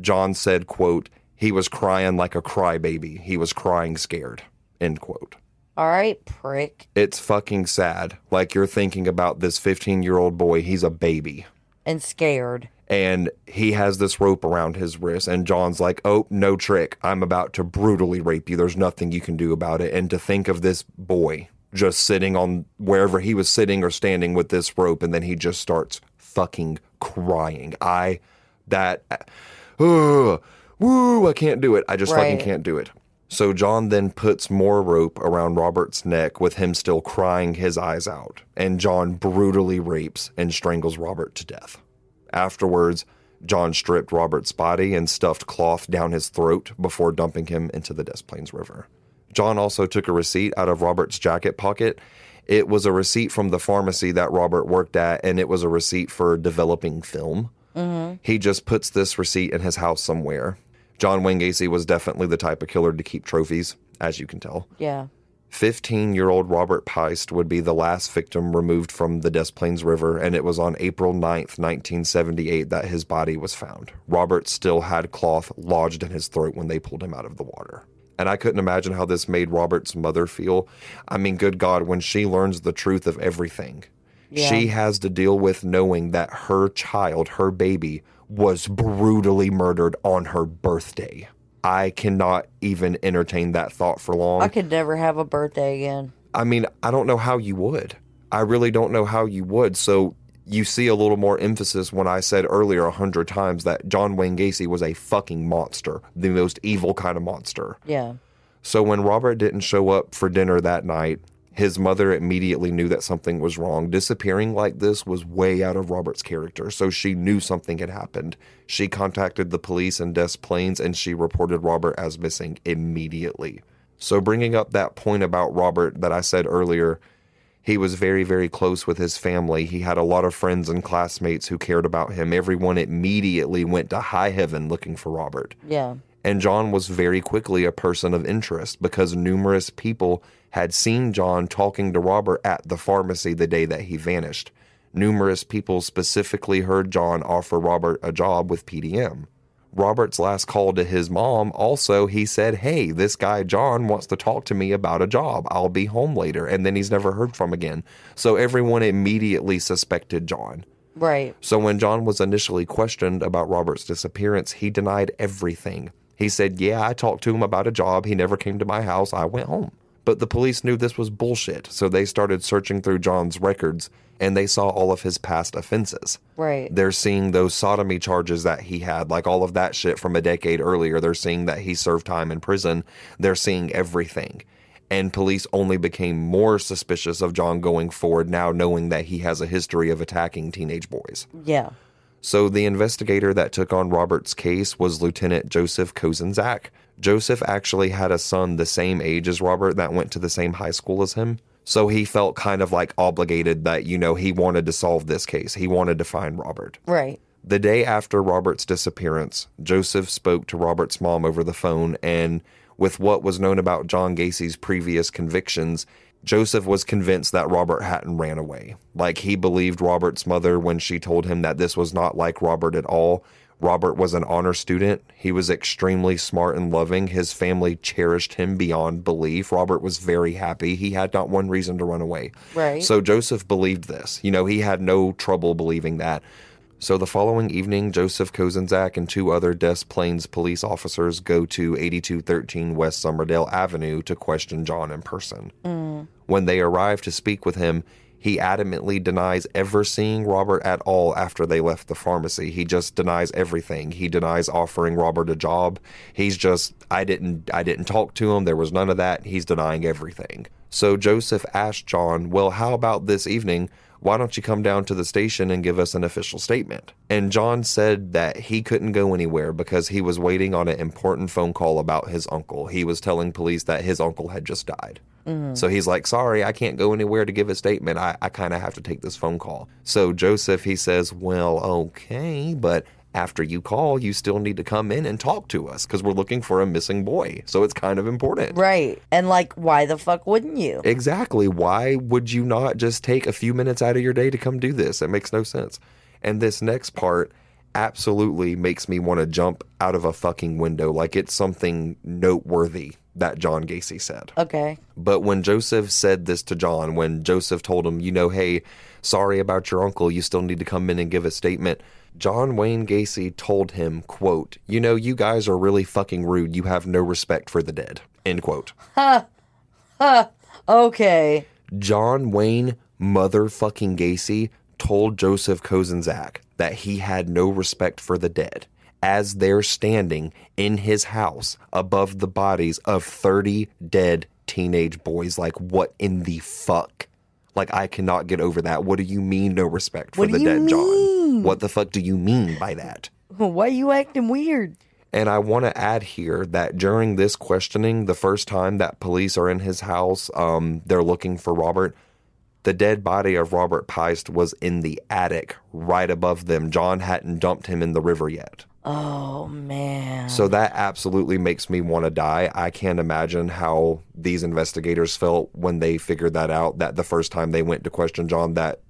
John said, quote, he was crying like a crybaby. He was crying scared. End quote. All right, prick. It's fucking sad. Like you're thinking about this 15 year old boy, he's a baby. And scared. And he has this rope around his wrist, and John's like, Oh, no trick. I'm about to brutally rape you. There's nothing you can do about it. And to think of this boy just sitting on wherever he was sitting or standing with this rope, and then he just starts fucking crying. I, that, uh, woo, I can't do it. I just fucking can't do it. So John then puts more rope around Robert's neck with him still crying his eyes out, and John brutally rapes and strangles Robert to death. Afterwards, John stripped Robert's body and stuffed cloth down his throat before dumping him into the Des Plaines River. John also took a receipt out of Robert's jacket pocket. It was a receipt from the pharmacy that Robert worked at, and it was a receipt for developing film. Mm-hmm. He just puts this receipt in his house somewhere. John Wayne Gacy was definitely the type of killer to keep trophies, as you can tell. Yeah. 15 year old Robert Piest would be the last victim removed from the Des Plaines River, and it was on April 9th, 1978, that his body was found. Robert still had cloth lodged in his throat when they pulled him out of the water. And I couldn't imagine how this made Robert's mother feel. I mean, good God, when she learns the truth of everything, Yeah. she has to deal with knowing that her child, her baby, was brutally murdered on her birthday. I cannot even entertain that thought for long. I could never have a birthday again. I mean, I don't know how you would. I really don't know how you would. So you see a little more emphasis when I said earlier a hundred times that John Wayne Gacy was a fucking monster, the most evil kind of monster. Yeah. So when Robert didn't show up for dinner that night, His mother immediately knew that something was wrong. Disappearing like this was way out of Robert's character, so she knew something had happened. She contacted the police in Des Plaines and she reported Robert as missing immediately. So, bringing up that point about Robert that I said earlier, he was very, very close with his family. He had a lot of friends and classmates who cared about him. Everyone immediately went to high heaven looking for Robert. Yeah. And John was very quickly a person of interest because numerous people had seen John talking to Robert at the pharmacy the day that he vanished. Numerous people specifically heard John offer Robert a job with PDM. Robert's last call to his mom, also, he said, Hey, this guy John wants to talk to me about a job. I'll be home later. And then he's never heard from again. So everyone immediately suspected John. Right. So when John was initially questioned about Robert's disappearance, he denied everything. He said, Yeah, I talked to him about a job. He never came to my house. I went home. But the police knew this was bullshit, so they started searching through John's records and they saw all of his past offenses. Right. They're seeing those sodomy charges that he had, like all of that shit from a decade earlier. They're seeing that he served time in prison. They're seeing everything. And police only became more suspicious of John going forward now, knowing that he has a history of attacking teenage boys. Yeah. So the investigator that took on Robert's case was Lieutenant Joseph Kozenczak. Joseph actually had a son the same age as Robert that went to the same high school as him. So he felt kind of like obligated that, you know, he wanted to solve this case. He wanted to find Robert. Right. The day after Robert's disappearance, Joseph spoke to Robert's mom over the phone, and with what was known about John Gacy's previous convictions, Joseph was convinced that Robert hadn't ran away. Like he believed Robert's mother when she told him that this was not like Robert at all. Robert was an honor student. He was extremely smart and loving. His family cherished him beyond belief. Robert was very happy. He had not one reason to run away. Right. So Joseph believed this. You know, he had no trouble believing that. So the following evening, Joseph Kozenczak and two other Des Plaines police officers go to 8213 West Summerdale Avenue to question John in person. Mm. When they arrive to speak with him, he adamantly denies ever seeing Robert at all after they left the pharmacy. He just denies everything. He denies offering Robert a job. He's just I didn't I didn't talk to him. There was none of that. He's denying everything. So Joseph asked John, "Well, how about this evening? Why don't you come down to the station and give us an official statement?" And John said that he couldn't go anywhere because he was waiting on an important phone call about his uncle. He was telling police that his uncle had just died. Mm. So he's like, sorry, I can't go anywhere to give a statement. I, I kind of have to take this phone call. So Joseph, he says, well, okay, but after you call, you still need to come in and talk to us because we're looking for a missing boy. So it's kind of important. Right. And like, why the fuck wouldn't you? Exactly. Why would you not just take a few minutes out of your day to come do this? It makes no sense. And this next part absolutely makes me want to jump out of a fucking window like it's something noteworthy that John Gacy said. Okay. But when Joseph said this to John, when Joseph told him, you know, hey, sorry about your uncle, you still need to come in and give a statement, John Wayne Gacy told him, quote, you know, you guys are really fucking rude. You have no respect for the dead. End quote. Huh. Okay. John Wayne motherfucking Gacy told Joseph Kozenczak that he had no respect for the dead as they're standing in his house above the bodies of 30 dead teenage boys. Like, what in the fuck? Like, I cannot get over that. What do you mean, no respect for What the dead, John? What the fuck do you mean by that? Why you acting weird? And I want to add here that during this questioning, the first time that police are in his house, um, they're looking for Robert. The dead body of Robert Piest was in the attic right above them. John hadn't dumped him in the river yet. Oh man. So that absolutely makes me want to die. I can't imagine how these investigators felt when they figured that out that the first time they went to question John that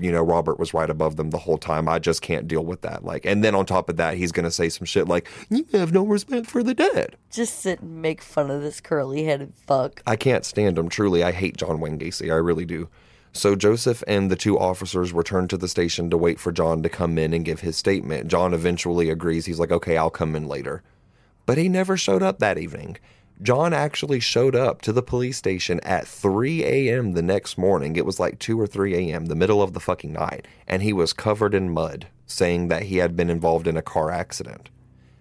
you know Robert was right above them the whole time. I just can't deal with that. Like and then on top of that he's going to say some shit like you have no respect for the dead. Just sit and make fun of this curly headed fuck. I can't stand him. Truly, I hate John Wayne Gacy. I really do. So Joseph and the two officers return to the station to wait for John to come in and give his statement. John eventually agrees. He's like, okay, I'll come in later. But he never showed up that evening. John actually showed up to the police station at 3 a.m. the next morning. It was like 2 or 3 a.m., the middle of the fucking night. And he was covered in mud, saying that he had been involved in a car accident.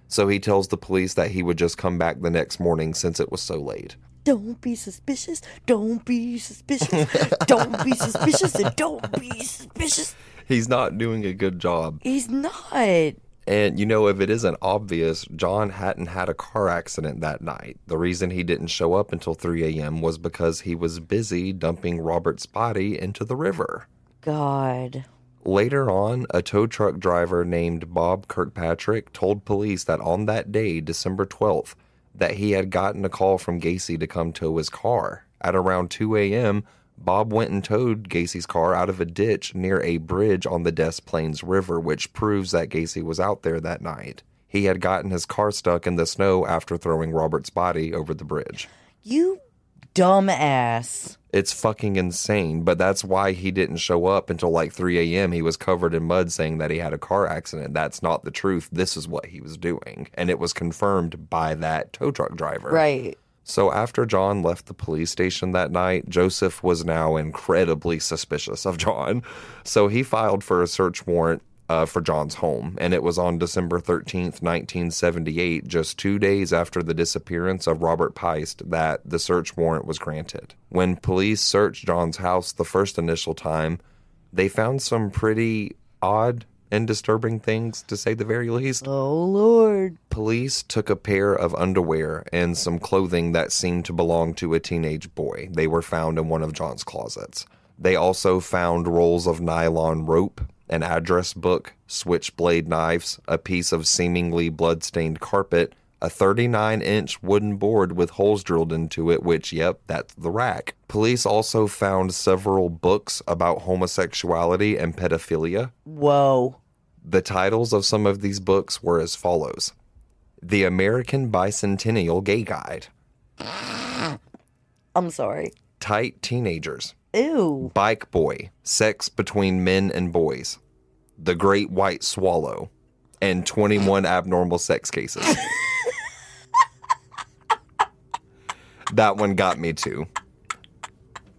So he tells the police that he would just come back the next morning since it was so late. Don't be suspicious. Don't be suspicious. don't be suspicious and don't be suspicious. He's not doing a good job. He's not. And you know, if it isn't obvious, John hadn't had a car accident that night. The reason he didn't show up until 3 a.m. was because he was busy dumping Robert's body into the river. God. Later on, a tow truck driver named Bob Kirkpatrick told police that on that day, December 12th, that he had gotten a call from Gacy to come tow his car. At around 2 a.m., Bob went and towed Gacy's car out of a ditch near a bridge on the Des Plaines River, which proves that Gacy was out there that night. He had gotten his car stuck in the snow after throwing Robert's body over the bridge. You dumbass. It's fucking insane, but that's why he didn't show up until like 3 a.m. He was covered in mud saying that he had a car accident. That's not the truth. This is what he was doing. And it was confirmed by that tow truck driver. Right. So after John left the police station that night, Joseph was now incredibly suspicious of John. So he filed for a search warrant uh, for John's home, and it was on December 13th, 1978, just two days after the disappearance of Robert Piest, that the search warrant was granted. When police searched John's house the first initial time, they found some pretty odd and disturbing things, to say the very least. Oh, Lord. Police took a pair of underwear and some clothing that seemed to belong to a teenage boy. They were found in one of John's closets. They also found rolls of nylon rope, an address book, switchblade knives, a piece of seemingly blood-stained carpet, a 39 inch wooden board with holes drilled into it, which, yep, that's the rack. Police also found several books about homosexuality and pedophilia. Whoa. The titles of some of these books were as follows The American Bicentennial Gay Guide, I'm sorry. Tight Teenagers, Ew. Bike Boy, Sex Between Men and Boys, The Great White Swallow, and 21 Abnormal Sex Cases. that one got me too.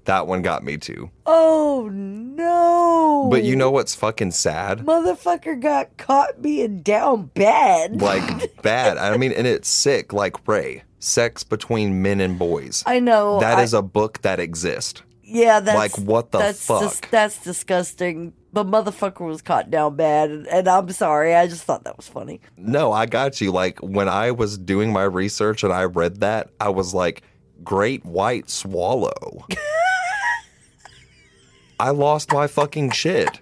That one got me too. Oh, no. But you know what's fucking sad? Motherfucker got caught being down bad. Like, bad. I mean, and it's sick, like Ray. Sex between men and boys. I know. That I- is a book that exists. Yeah, that's Like, what the that's fuck? that's disgusting. But motherfucker was caught down bad, and, and I'm sorry. I just thought that was funny. No, I got you. Like when I was doing my research and I read that, I was like, "Great white swallow." I lost my fucking shit.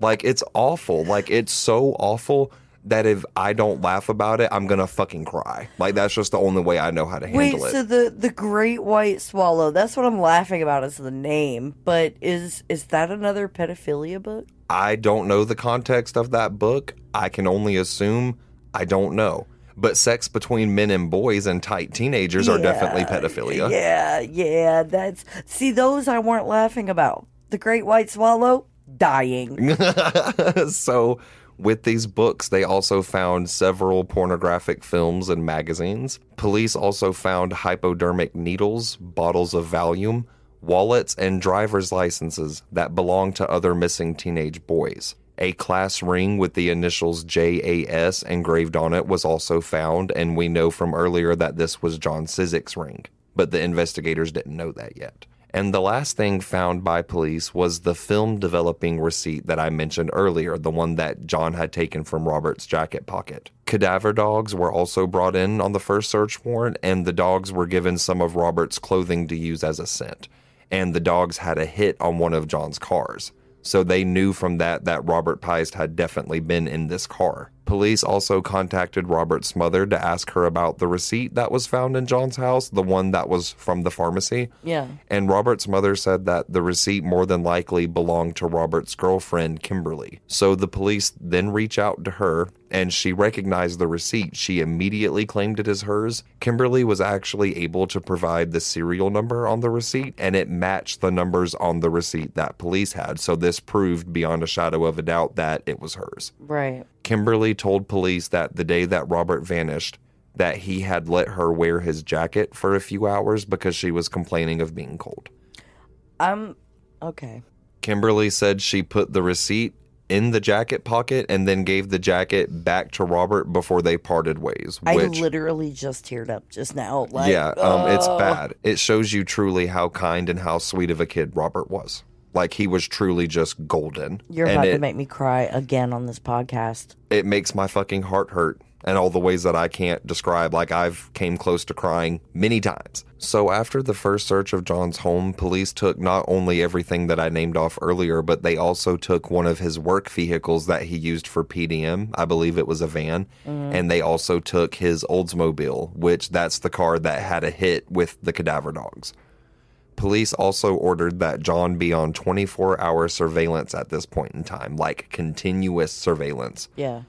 Like it's awful. Like it's so awful that if I don't laugh about it, I'm gonna fucking cry. Like that's just the only way I know how to Wait, handle it. Wait, so the the great white swallow—that's what I'm laughing about is the name. But is is that another pedophilia book? I don't know the context of that book. I can only assume I don't know. But sex between men and boys and tight teenagers are definitely Yeah, pedophilia. Yeah, yeah. That's see those I weren't laughing about. The great white swallow dying. so, with these books, they also found several pornographic films and magazines. Police also found hypodermic needles, bottles of Valium, wallets, and driver's licenses that belonged to other missing teenage boys. A class ring with the initials JAS engraved on it was also found, and we know from earlier that this was John Szyc's ring, but the investigators didn't know that yet. And the last thing found by police was the film developing receipt that I mentioned earlier, the one that John had taken from Robert's jacket pocket. Cadaver dogs were also brought in on the first search warrant, and the dogs were given some of Robert's clothing to use as a scent. And the dogs had a hit on one of John's cars. So they knew from that that Robert Piest had definitely been in this car. Police also contacted Robert's mother to ask her about the receipt that was found in John's house, the one that was from the pharmacy. Yeah. And Robert's mother said that the receipt more than likely belonged to Robert's girlfriend, Kimberly. So the police then reach out to her and she recognized the receipt. She immediately claimed it as hers. Kimberly was actually able to provide the serial number on the receipt and it matched the numbers on the receipt that police had. So this proved beyond a shadow of a doubt that it was hers. Right. Kimberly told police that the day that Robert vanished, that he had let her wear his jacket for a few hours because she was complaining of being cold. I'm okay. Kimberly said she put the receipt in the jacket pocket and then gave the jacket back to Robert before they parted ways. I Which, literally just teared up just now. Like, yeah, um, it's oh. bad. It shows you truly how kind and how sweet of a kid Robert was. Like he was truly just golden. You're and about it, to make me cry again on this podcast. it makes my fucking heart hurt and all the ways that I can't describe. Like I've came close to crying many times. So after the first search of John's home, police took not only everything that I named off earlier, but they also took one of his work vehicles that he used for PDM. I believe it was a van, mm-hmm. and they also took his Oldsmobile, which that's the car that had a hit with the cadaver dogs. Police also ordered that John be on 24 hour surveillance at this point in time, like continuous surveillance. Yeah.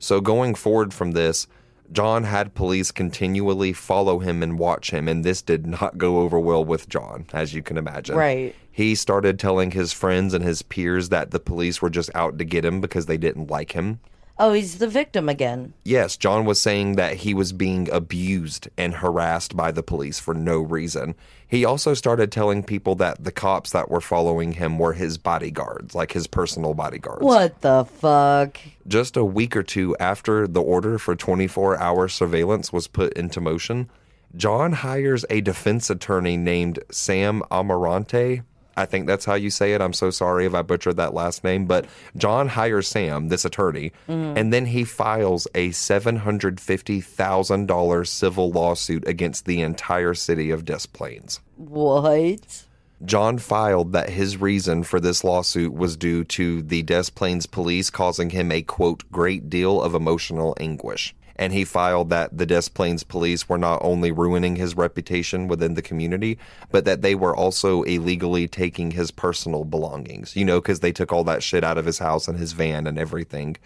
So going forward from this, John had police continually follow him and watch him, and this did not go over well with John, as you can imagine. Right. He started telling his friends and his peers that the police were just out to get him because they didn't like him. Oh, he's the victim again. Yes, John was saying that he was being abused and harassed by the police for no reason. He also started telling people that the cops that were following him were his bodyguards, like his personal bodyguards. What the fuck? Just a week or two after the order for 24 hour surveillance was put into motion, John hires a defense attorney named Sam Amirante. I think that's how you say it. I'm so sorry if I butchered that last name, but John hires Sam, this attorney, mm-hmm. and then he files a $750,000 civil lawsuit against the entire city of Des Plaines. What? John filed that his reason for this lawsuit was due to the Des Plaines police causing him a quote, great deal of emotional anguish. And he filed that the Des Plaines police were not only ruining his reputation within the community, but that they were also illegally taking his personal belongings, you know, because they took all that shit out of his house and his van and everything.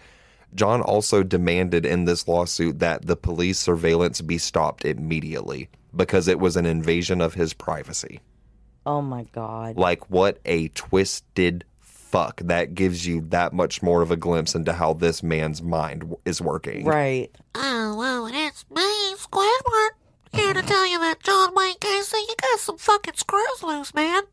John also demanded in this lawsuit that the police surveillance be stopped immediately because it was an invasion of his privacy. Oh my god. Like, what a twisted fuck. That gives you that much more of a glimpse into how this man's mind w- is working. Right. Oh, well, it's me, Squidward. Here to tell you that John Wayne Casey, you got some fucking screws loose, man.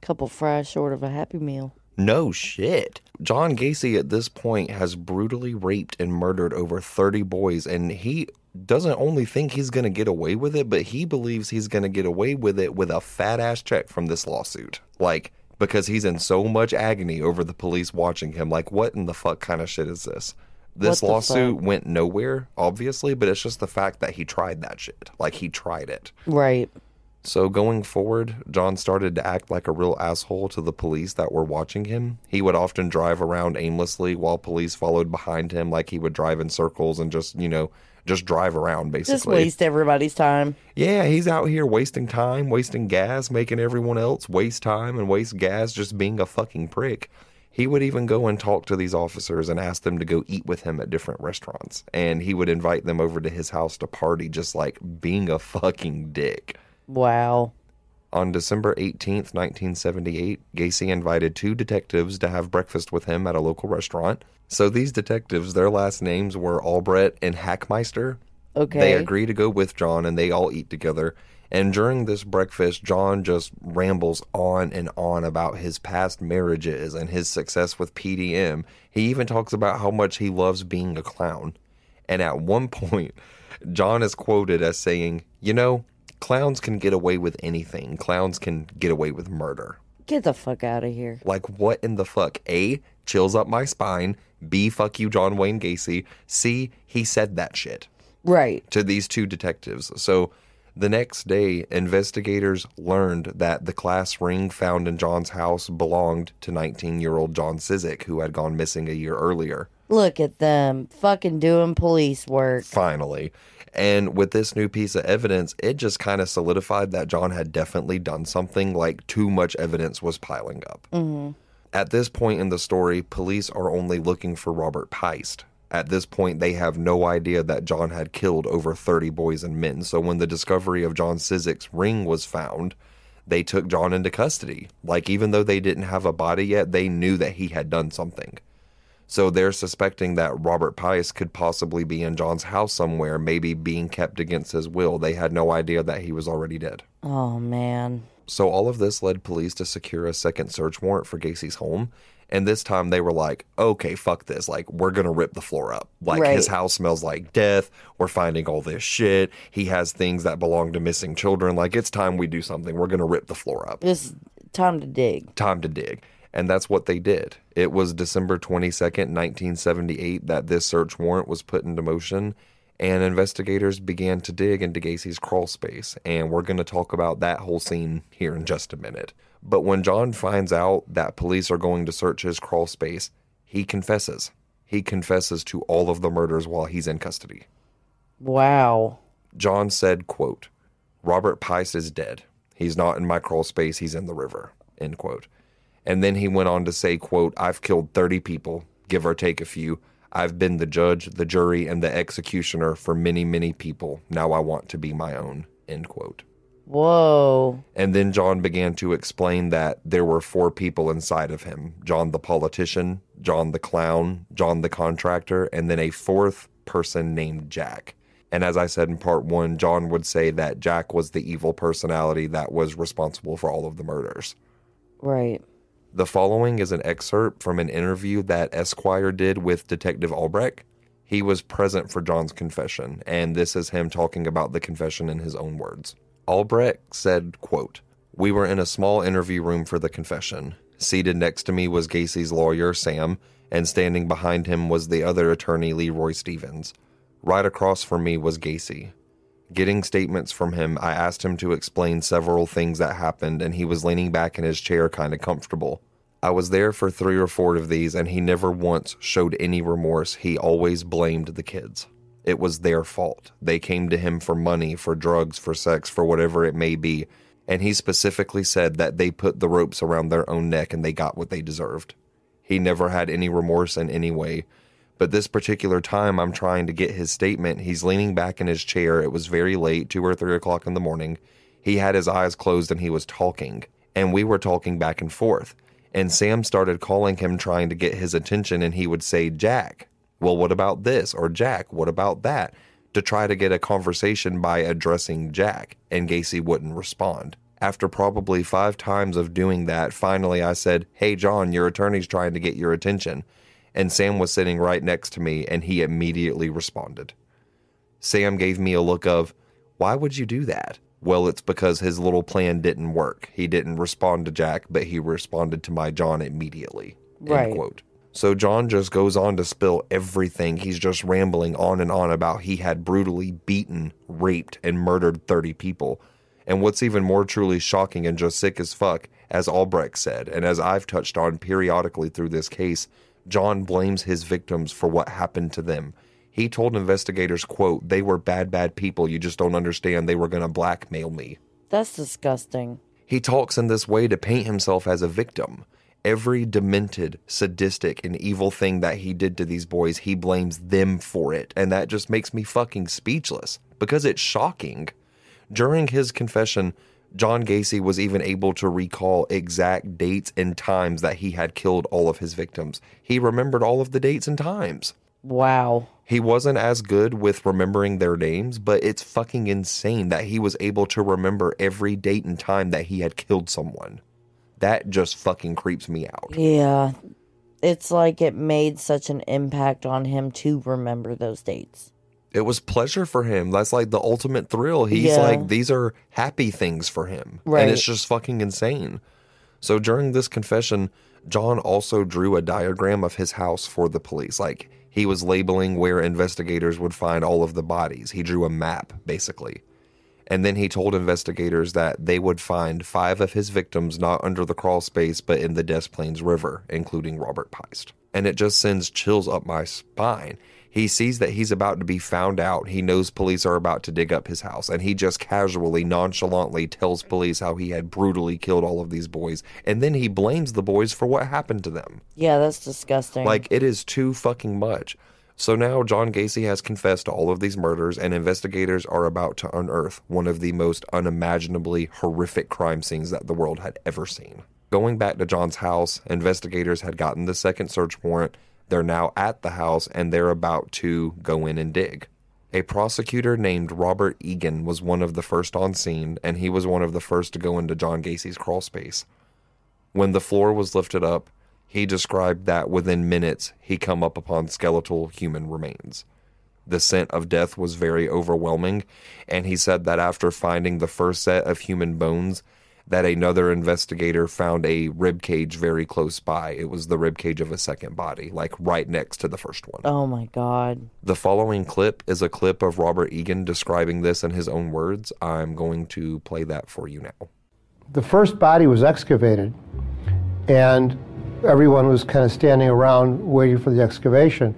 Couple fries short of a happy meal. No shit. John Gacy at this point has brutally raped and murdered over 30 boys, and he doesn't only think he's going to get away with it, but he believes he's going to get away with it with a fat ass check from this lawsuit. Like, because he's in so much agony over the police watching him. Like, what in the fuck kind of shit is this? This lawsuit fuck? went nowhere, obviously, but it's just the fact that he tried that shit. Like, he tried it. Right. So going forward, John started to act like a real asshole to the police that were watching him. He would often drive around aimlessly while police followed behind him, like he would drive in circles and just, you know, just drive around basically. Just waste everybody's time. Yeah, he's out here wasting time, wasting gas, making everyone else waste time and waste gas, just being a fucking prick. He would even go and talk to these officers and ask them to go eat with him at different restaurants. And he would invite them over to his house to party, just like being a fucking dick. Wow. On December 18th, 1978, Gacy invited two detectives to have breakfast with him at a local restaurant. So these detectives, their last names were Albrecht and Hachmeister. Okay. They agree to go with John and they all eat together. And during this breakfast, John just rambles on and on about his past marriages and his success with PDM. He even talks about how much he loves being a clown. And at one point, John is quoted as saying, You know, clowns can get away with anything. Clowns can get away with murder. Get the fuck out of here. Like, what in the fuck? A, chills up my spine. B, fuck you, John Wayne Gacy. C, he said that shit Right. to these two detectives. So the next day, investigators learned that the class ring found in John's house belonged to 19 year old John Szyc, who had gone missing a year earlier. Look at them fucking doing police work. Finally. And with this new piece of evidence, it just kind of solidified that John had definitely done something, like too much evidence was piling up. Mm-hmm. At this point in the story, police are only looking for Robert Piest. At this point, they have no idea that John had killed over 30 boys and men. So when the discovery of John Szyc's ring was found, they took John into custody. Like, even though they didn't have a body yet, they knew that he had done something. So they're suspecting that Robert Pius could possibly be in John's house somewhere, maybe being kept against his will. They had no idea that he was already dead. Oh man. So all of this led police to secure a second search warrant for Gacy's home, And this time they were like, okay, fuck this. Like, we're going to rip the floor up. Like, Right. his house smells like death. We're finding all this shit. He has things that belong to missing children. Like, it's time we do something. We're going to rip the floor up. It's time to dig. Time to dig. And that's what they did. It was December 22nd, 1978, that this search warrant was put into motion. And investigators began to dig into Gacy's crawl space. And we're going to talk about that whole scene here in just a minute. But when John finds out that police are going to search his crawl space, he confesses. He confesses to all of the murders while he's in custody. Wow. John said, quote, Robert Pice is dead. He's not in my crawl space, he's in the river, end quote. And then he went on to say, quote, I've killed 30 people, give or take a few. I've been the judge, the jury, and the executioner for many, many people. Now I want to be my own, end quote. Whoa. And then John began to explain that there were four people inside of him John the politician, John the clown, John the contractor, and then a fourth person named Jack. And as I said in part one, John would say that Jack was the evil personality that was responsible for all of the murders. Right. The following is an excerpt from an interview that Esquire did with Detective Albrecht. He was present for John's confession, and this is him talking about the confession in his own words. Albrecht said, quote, We were in a small interview room for the confession. Seated next to me was Gacy's lawyer, Sam, and standing behind him was the other attorney, Leroy Stevens. Right across from me was Gacy. Getting statements from him, I asked him to explain several things that happened, and he was leaning back in his chair, kind of comfortable. I was there for three or four of these, and he never once showed any remorse. He always blamed the kids. It was their fault. They came to him for money, for drugs, for sex, for whatever it may be. And he specifically said that they put the ropes around their own neck and they got what they deserved. He never had any remorse in any way. But this particular time, I'm trying to get his statement. He's leaning back in his chair. It was very late, two or three o'clock in the morning. He had his eyes closed and he was talking. And we were talking back and forth. And Sam started calling him, trying to get his attention, and he would say, Jack, well, what about this? Or Jack, what about that? To try to get a conversation by addressing Jack. And Gacy wouldn't respond. After probably five times of doing that, finally I said, Hey, John, your attorney's trying to get your attention and Sam was sitting right next to me, and he immediately responded. Sam gave me a look of, Why would you do that? Well, it's because his little plan didn't work. He didn't respond to Jack, but he responded to my John immediately. Right. End quote. So John just goes on to spill everything. He's just rambling on and on about he had brutally beaten, raped, and murdered 30 people. And what's even more truly shocking and just sick as fuck, as Albrecht said, and as I've touched on periodically through this case, John blames his victims for what happened to them. He told investigators, quote, they were bad, bad people. You just don't understand. They were going to blackmail me. That's disgusting. He talks in this way to paint himself as a victim. Every demented, sadistic, and evil thing that he did to these boys, he blames them for it. And that just makes me fucking speechless because it's shocking. During his confession, John Gacy was even able to recall exact dates and times that he had killed all of his victims. He remembered all of the dates and times. Wow. He wasn't as good with remembering their names, but it's fucking insane that he was able to remember every date and time that he had killed someone. That just fucking creeps me out. Yeah. It's like it made such an impact on him to remember those dates. It was pleasure for him. That's like the ultimate thrill. He's Yeah. like, these are happy things for him. Right. And it's just fucking insane. So during this confession, John also drew a diagram of his house for the police. Like he was labeling where investigators would find all of the bodies. He drew a map, basically. And then he told investigators that they would find five of his victims not under the crawl space, but in the Des Plaines River, including Robert Piest. And it just sends chills up my spine. He sees that he's about to be found out. He knows police are about to dig up his house, and he just casually, nonchalantly tells police how he had brutally killed all of these boys. And then he blames the boys for what happened to them. Yeah, that's disgusting. Like, it is too fucking much. So now John Gacy has confessed to all of these murders, and investigators are about to unearth one of the most unimaginably horrific crime scenes that the world had ever seen. Going back to John's house, investigators had gotten the second search warrant. They're now at the house and they're about to go in and dig. A prosecutor named Robert Egan was one of the first on scene, and he was one of the first to go into John Gacy's crawl space. When the floor was lifted up, He described that within minutes he come up upon skeletal human remains. The scent of death was very overwhelming, and he said that after finding the first set of human bones, that another investigator found a rib cage very close by. It was the rib cage of a second body, like right next to the first one. Oh my god. The following clip is a clip of Robert Egan describing this in his own words. I'm going to play that for you now. The first body was excavated, and everyone was kind of standing around waiting for the excavation.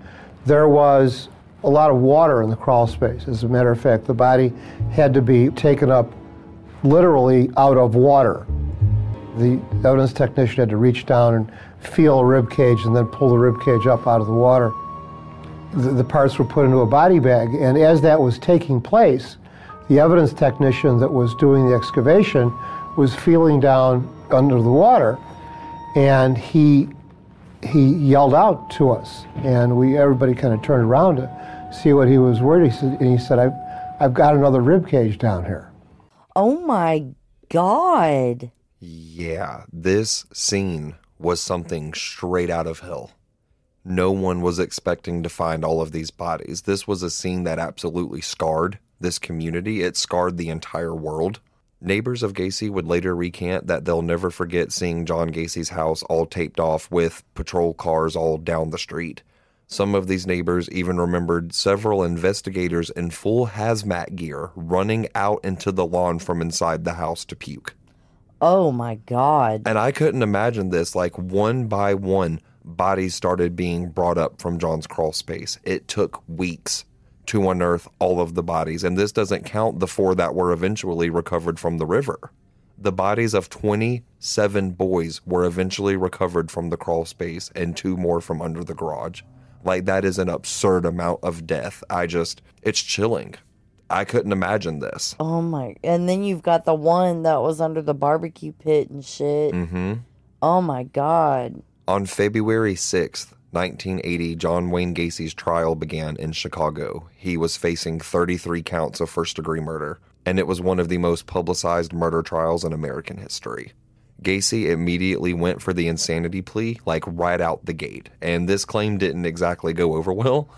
There was a lot of water in the crawl space. As a matter of fact, the body had to be taken up literally out of water. The evidence technician had to reach down and feel a rib cage and then pull the rib cage up out of the water. The, the parts were put into a body bag, and as that was taking place, the evidence technician that was doing the excavation was feeling down under the water, and he he yelled out to us, and we everybody kind of turned around to see what he was worried. He said, and he said, "I've I've got another rib cage down here." Oh my god. Yeah, this scene was something straight out of hell. No one was expecting to find all of these bodies. This was a scene that absolutely scarred this community. It scarred the entire world. Neighbors of Gacy would later recant that they'll never forget seeing John Gacy's house all taped off with patrol cars all down the street. Some of these neighbors even remembered several investigators in full hazmat gear running out into the lawn from inside the house to puke. Oh my god. And I couldn't imagine this. Like one by one, bodies started being brought up from John's crawl space. It took weeks to unearth all of the bodies. And this doesn't count the four that were eventually recovered from the river. The bodies of 27 boys were eventually recovered from the crawl space and two more from under the garage. Like, that is an absurd amount of death. I just, it's chilling. I couldn't imagine this. Oh my. And then you've got the one that was under the barbecue pit and shit. hmm Oh my god. On February 6th, 1980, John Wayne Gacy's trial began in Chicago. He was facing 33 counts of first degree murder, and it was one of the most publicized murder trials in American history. Gacy immediately went for the insanity plea, like right out the gate, and this claim didn't exactly go over well.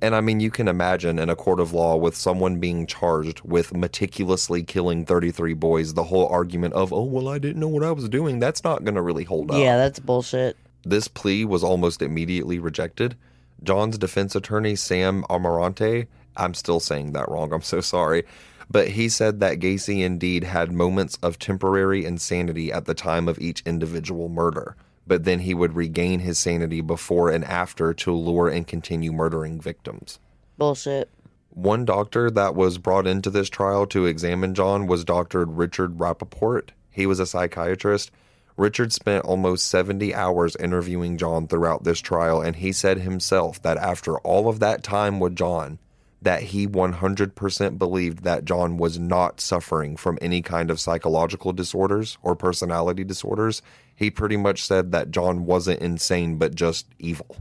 And I mean, you can imagine in a court of law with someone being charged with meticulously killing 33 boys, the whole argument of, oh, well, I didn't know what I was doing, that's not going to really hold up. Yeah, that's bullshit. This plea was almost immediately rejected. John's defense attorney, Sam Amirante, I'm still saying that wrong, I'm so sorry, but he said that Gacy indeed had moments of temporary insanity at the time of each individual murder, but then he would regain his sanity before and after to lure and continue murdering victims. Bullshit. One doctor that was brought into this trial to examine John was Dr. Richard Rappaport. He was a psychiatrist. Richard spent almost 70 hours interviewing John throughout this trial, and he said himself that after all of that time with John, that he 100% believed that John was not suffering from any kind of psychological disorders or personality disorders. He pretty much said that John wasn't insane, but just evil,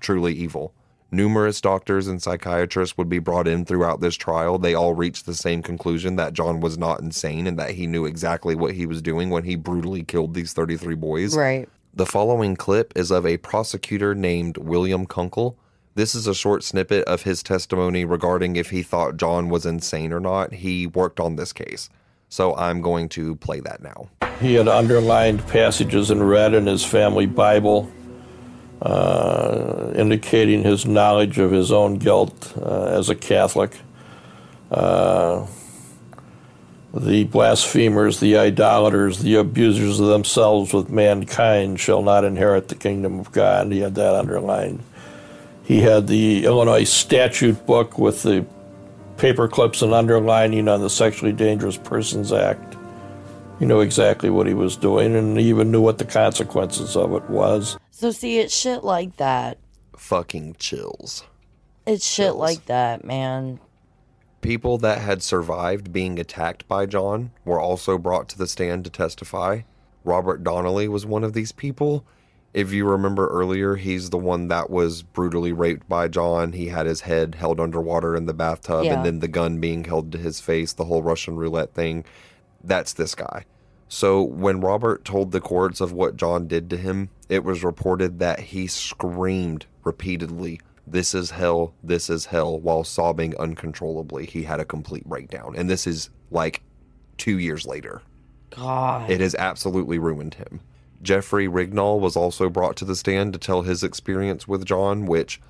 truly evil. Numerous doctors and psychiatrists would be brought in throughout this trial. They all reached the same conclusion that John was not insane and that he knew exactly what he was doing when he brutally killed these 33 boys. Right. The following clip is of a prosecutor named William Kunkel. This is a short snippet of his testimony regarding if he thought John was insane or not. He worked on this case. So I'm going to play that now. He had underlined passages and read in his family Bible, uh, indicating his knowledge of his own guilt uh, as a Catholic. Uh, the blasphemers, the idolaters, the abusers of themselves with mankind shall not inherit the kingdom of God. He had that underlined. He had the Illinois statute book with the paper clips and underlining on the Sexually Dangerous Persons Act. He knew exactly what he was doing and he even knew what the consequences of it was. So see, it's shit like that. Fucking chills. It's shit Chills. like that, man. People that had survived being attacked by John were also brought to the stand to testify. Robert Donnelly was one of these people. If you remember earlier, he's the one that was brutally raped by John. He had his head held underwater in the bathtub Yeah. and then the gun being held to his face, the whole Russian roulette thing. That's this guy. So, when Robert told the courts of what John did to him, it was reported that he screamed repeatedly, This is hell, this is hell, while sobbing uncontrollably. He had a complete breakdown. And this is like two years later. God. It has absolutely ruined him. Jeffrey Rignall was also brought to the stand to tell his experience with John, which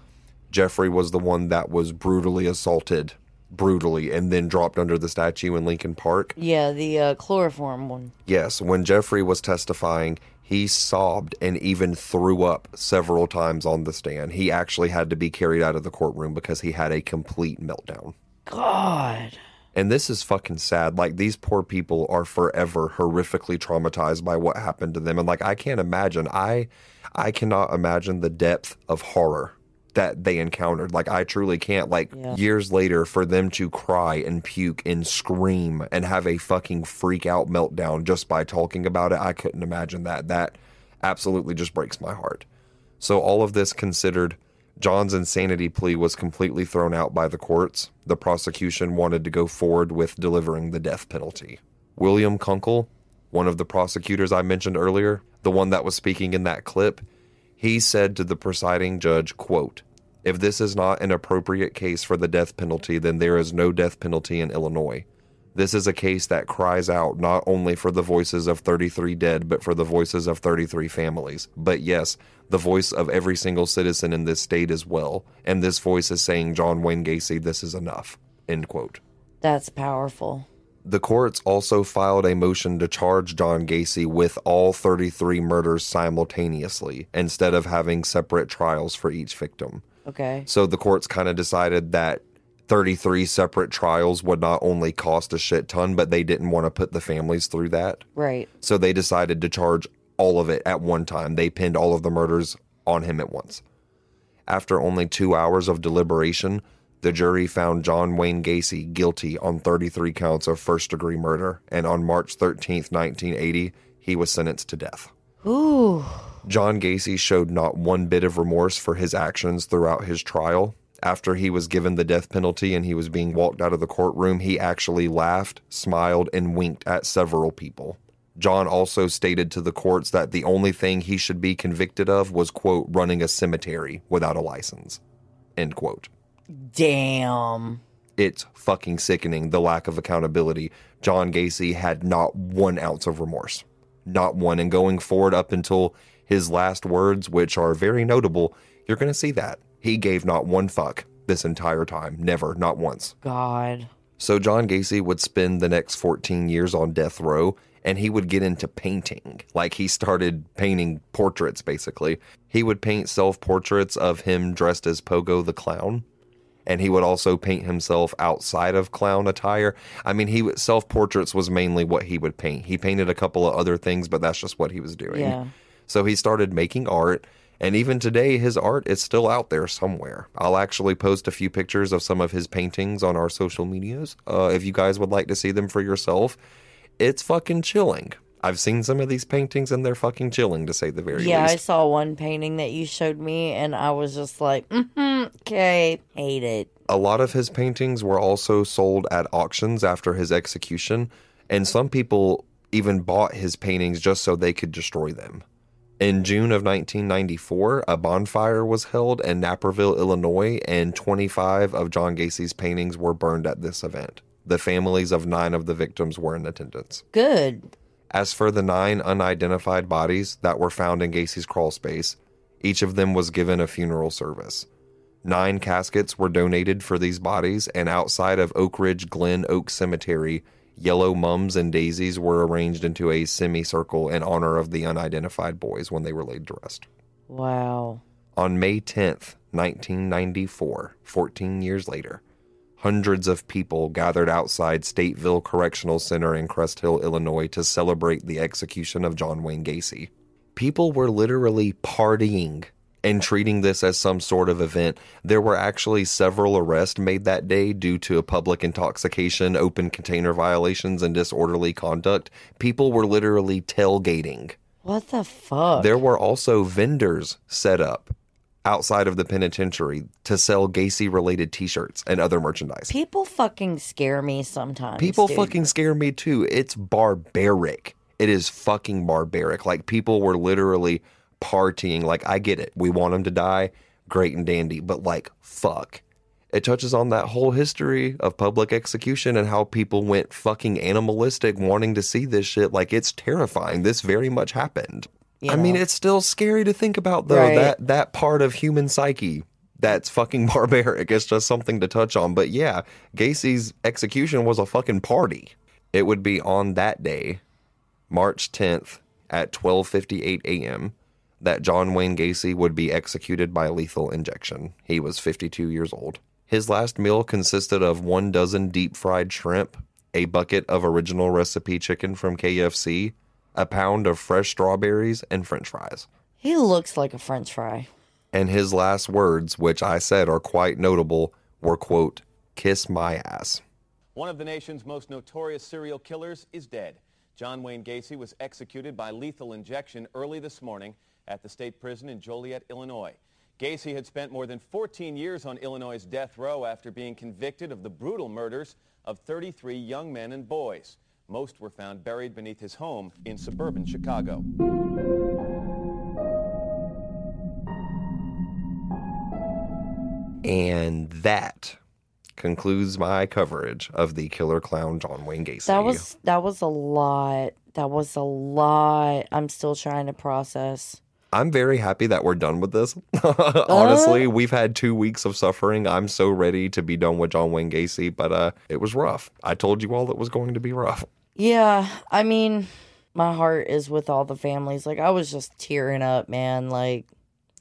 Jeffrey was the one that was brutally assaulted, brutally, and then dropped under the statue in Lincoln Park. yeah, the uh, chloroform one. Yes, when Jeffrey was testifying, he sobbed and even threw up several times on the stand. He actually had to be carried out of the courtroom because he had a complete meltdown. God. And this is fucking sad. Like these poor people are forever horrifically traumatized by what happened to them. And like I can't imagine. I I cannot imagine the depth of horror that they encountered. Like I truly can't. Like Yeah. years later for them to cry and puke and scream and have a fucking freak out meltdown just by talking about it, I couldn't imagine that. That absolutely just breaks my heart. So, all of this considered, John's insanity plea was completely thrown out by the courts. The prosecution wanted to go forward with delivering the death penalty. William Kunkel, one of the prosecutors I mentioned earlier, the one that was speaking in that clip, he said to the presiding judge, quote, if this is not an appropriate case for the death penalty, then there is no death penalty in Illinois. This is a case that cries out not only for the voices of 33 dead, but for the voices of 33 families. But yes, the voice of every single citizen in this state as well. And this voice is saying, John Wayne Gacy, this is enough. End quote. That's powerful. The courts also filed a motion to charge John Gacy with all 33 murders simultaneously instead of having separate trials for each victim. Okay. So the courts kind of decided that 33 separate trials would not only cost a shit ton, but they didn't want to put the families through that. Right. So they decided to charge all of it at one time. They pinned all of the murders on him at once. After only two hours of deliberation, the jury found John Wayne Gacy guilty on 33 counts of first degree murder, and on March 13, 1980, he was sentenced to death. Ooh. John Gacy showed not one bit of remorse for his actions throughout his trial. After he was given the death penalty and he was being walked out of the courtroom, he actually laughed, smiled, and winked at several people. John also stated to the courts that the only thing he should be convicted of was, quote, running a cemetery without a license, end quote. Damn. It's fucking sickening the lack of accountability. John Gacy had not one ounce of remorse. Not one. And going forward up until his last words, which are very notable, you're going to see that. He gave not one fuck this entire time. Never, not once. God. So John Gacy would spend the next 14 years on death row and he would get into painting. Like he started painting portraits basically. He would paint self-portraits of him dressed as Pogo the clown. And he would also paint himself outside of clown attire. I mean, he would- self-portraits was mainly what he would paint. He painted a couple of other things, but that's just what he was doing. Yeah. So he started making art, and even today, his art is still out there somewhere. I'll actually post a few pictures of some of his paintings on our social medias uh, if you guys would like to see them for yourself. It's fucking chilling. I've seen some of these paintings, and they're fucking chilling to say the very least. Yeah, I saw one painting that you showed me, and I was just like, mm-hmm, okay, hate it. A lot of his paintings were also sold at auctions after his execution, and some people even bought his paintings just so they could destroy them. In June of 1994, a bonfire was held in Naperville, Illinois, and 25 of John Gacy's paintings were burned at this event. The families of nine of the victims were in attendance. Good. As for the nine unidentified bodies that were found in Gacy's crawl space, each of them was given a funeral service. Nine caskets were donated for these bodies, and outside of Oak Ridge Glen Oak Cemetery, yellow mums and daisies were arranged into a semicircle in honor of the unidentified boys when they were laid to rest. Wow. On May 10th, 1994, 14 years later, hundreds of people gathered outside Stateville Correctional Center in Crest Hill, Illinois to celebrate the execution of John Wayne Gacy. People were literally partying and treating this as some sort of event. There were actually several arrests made that day due to public intoxication, open container violations, and disorderly conduct. People were literally tailgating. What the fuck? There were also vendors set up outside of the penitentiary to sell Gacy related t shirts and other merchandise. People fucking scare me sometimes. People dude. fucking scare me too. It's barbaric. It is fucking barbaric. Like people were literally partying. Like I get it. We want him to die. Great and dandy. But like, fuck. It touches on that whole history of public execution and how people went fucking animalistic wanting to see this shit. Like it's terrifying. This very much happened. You I mean, it's still scary to think about though. Right. That that part of human psyche that's fucking barbaric. It's just something to touch on. But yeah, Gacy's execution was a fucking party. It would be on that day, March 10th at 12:58 a.m. that John Wayne Gacy would be executed by lethal injection. He was 52 years old. His last meal consisted of one dozen deep fried shrimp, a bucket of original recipe chicken from KFC, a pound of fresh strawberries, and french fries. He looks like a french fry. And his last words, which I said are quite notable, were quote, kiss my ass. One of the nation's most notorious serial killers is dead. John Wayne Gacy was executed by lethal injection early this morning at the state prison in Joliet, Illinois. Gacy had spent more than 14 years on Illinois' death row after being convicted of the brutal murders of 33 young men and boys. Most were found buried beneath his home in suburban Chicago. And that concludes my coverage of the killer clown John Wayne Gacy. That was that was a lot. That was a lot. I'm still trying to process. I'm very happy that we're done with this. Honestly, we've had two weeks of suffering. I'm so ready to be done with John Wayne Gacy, but uh, it was rough. I told you all it was going to be rough. Yeah, I mean, my heart is with all the families. Like I was just tearing up, man. Like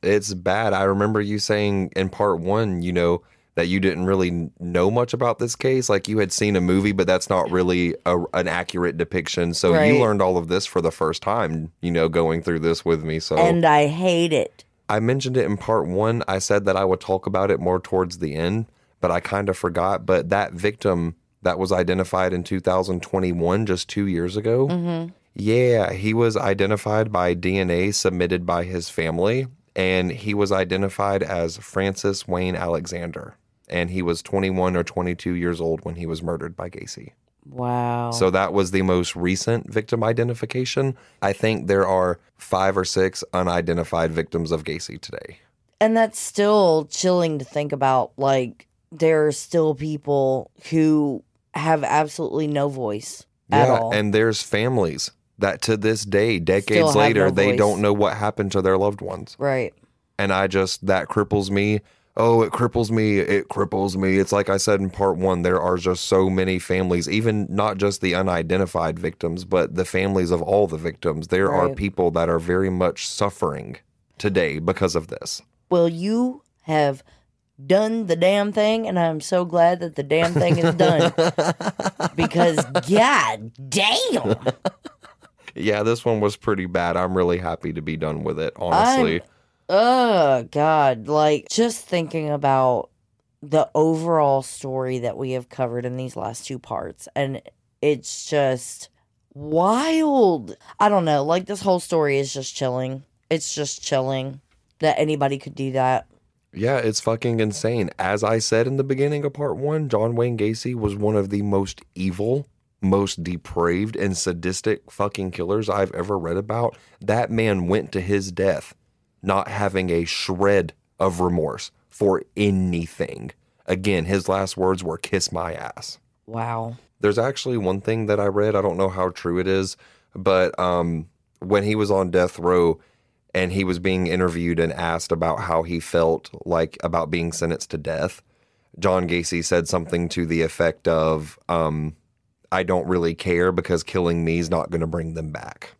It's bad. I remember you saying in part one, you know, that you didn't really know much about this case. Like you had seen a movie, but that's not really a, an accurate depiction. So Right. you learned all of this for the first time, you know, going through this with me. So and I hate it. I mentioned it in part one. I said that I would talk about it more towards the end, but I kind of forgot. But that victim that was identified in 2021, just two years ago, mm-hmm. yeah, he was identified by DNA submitted by his family, and he was identified as Francis Wayne Alexander. And he was 21 or 22 years old when he was murdered by Gacy. Wow. So that was the most recent victim identification. I think there are five or six unidentified victims of Gacy today. and that's still chilling to think about. Like there are still people who have absolutely no voice at yeah, all. and there's families that to this day, decades later, no they voice. don't know what happened to their loved ones. right. And I just, that cripples me. Oh, it cripples me. It cripples me. It's like I said in part one, there are just so many families, even not just the unidentified victims, but the families of all the victims. There are people that are very much suffering today because of this. Well, you have done the damn thing, and I'm so glad that the damn thing is done. because god damn. Yeah, this one was pretty bad. I'm really happy to be done with it, honestly. Oh God! Like just thinking about the overall story that we have covered in these last two parts, and it's just wild. I don't know. Like this whole story is just chilling. It's just chilling that anybody could do that. Yeah, it's fucking insane. As I said in the beginning of part one, John Wayne Gacy was one of the most evil, most depraved, and sadistic fucking killers I've ever read about. That man went to his death not having a shred of remorse for anything. Again, his last words were kiss my ass. Wow. There's actually one thing that I read, I don't know how true it is, but um when he was on death row and he was being interviewed and asked about how he felt like about being sentenced to death, John Gacy said something to the effect of um I don't really care because killing me is not going to bring them back.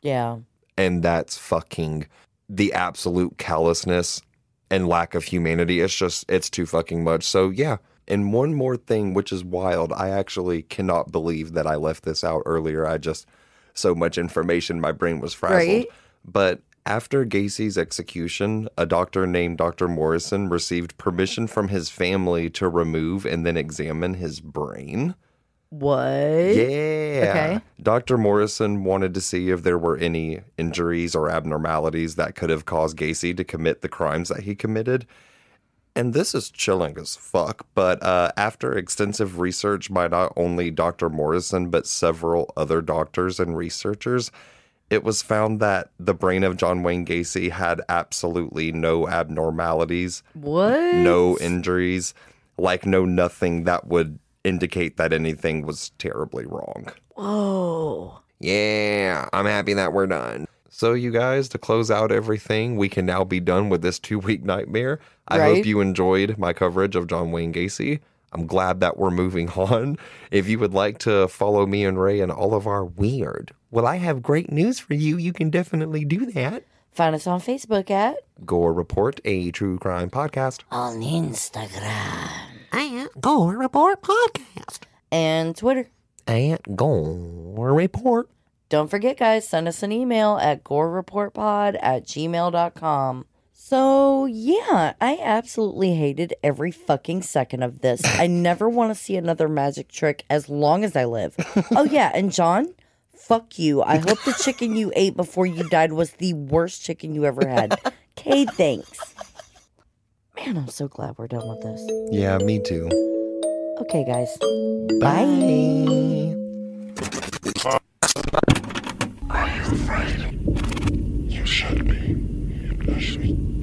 Yeah. And that's fucking the absolute callousness and lack of humanity. It's just, it's too fucking much. So, yeah. And one more thing, which is wild, I actually cannot believe that I left this out earlier. I just, so much information, my brain was frazzled. Right. But after Gacy's execution, a doctor named Dr. Morrison received permission from his family to remove and then examine his brain. What? Yeah. Okay. Dr. Morrison wanted to see if there were any injuries or abnormalities that could have caused Gacy to commit the crimes that he committed. And this is chilling as fuck, but uh, after extensive research by not only Dr. Morrison, but several other doctors and researchers, it was found that the brain of John Wayne Gacy had absolutely no abnormalities, What? no injuries, like no nothing that would indicate that anything was terribly wrong. Whoa. Yeah, I'm happy that we're done. So, you guys, to close out everything, we can now be done with this two week nightmare. I Right. hope you enjoyed my coverage of John Wayne Gacy. I'm glad that we're moving on. If you would like to follow me and Ray and all of our weird, well, I have great news for you. You can definitely do that. Find us on Facebook at Gore Report, a true crime podcast. on Instagram And Gore Report Podcast. and Twitter. At Gore Report. Don't forget, guys, send us an email at gorereportpod at gmail.com. So, yeah, I absolutely hated every fucking second of this. I never want to see another magic trick as long as I live. Oh, yeah, and John, fuck you. I hope the chicken you ate before you died was the worst chicken you ever had. Okay, thanks. Man, I'm so glad we're done with this. Yeah, me too. Okay, guys. Bye. Are you afraid? You should be. You should be.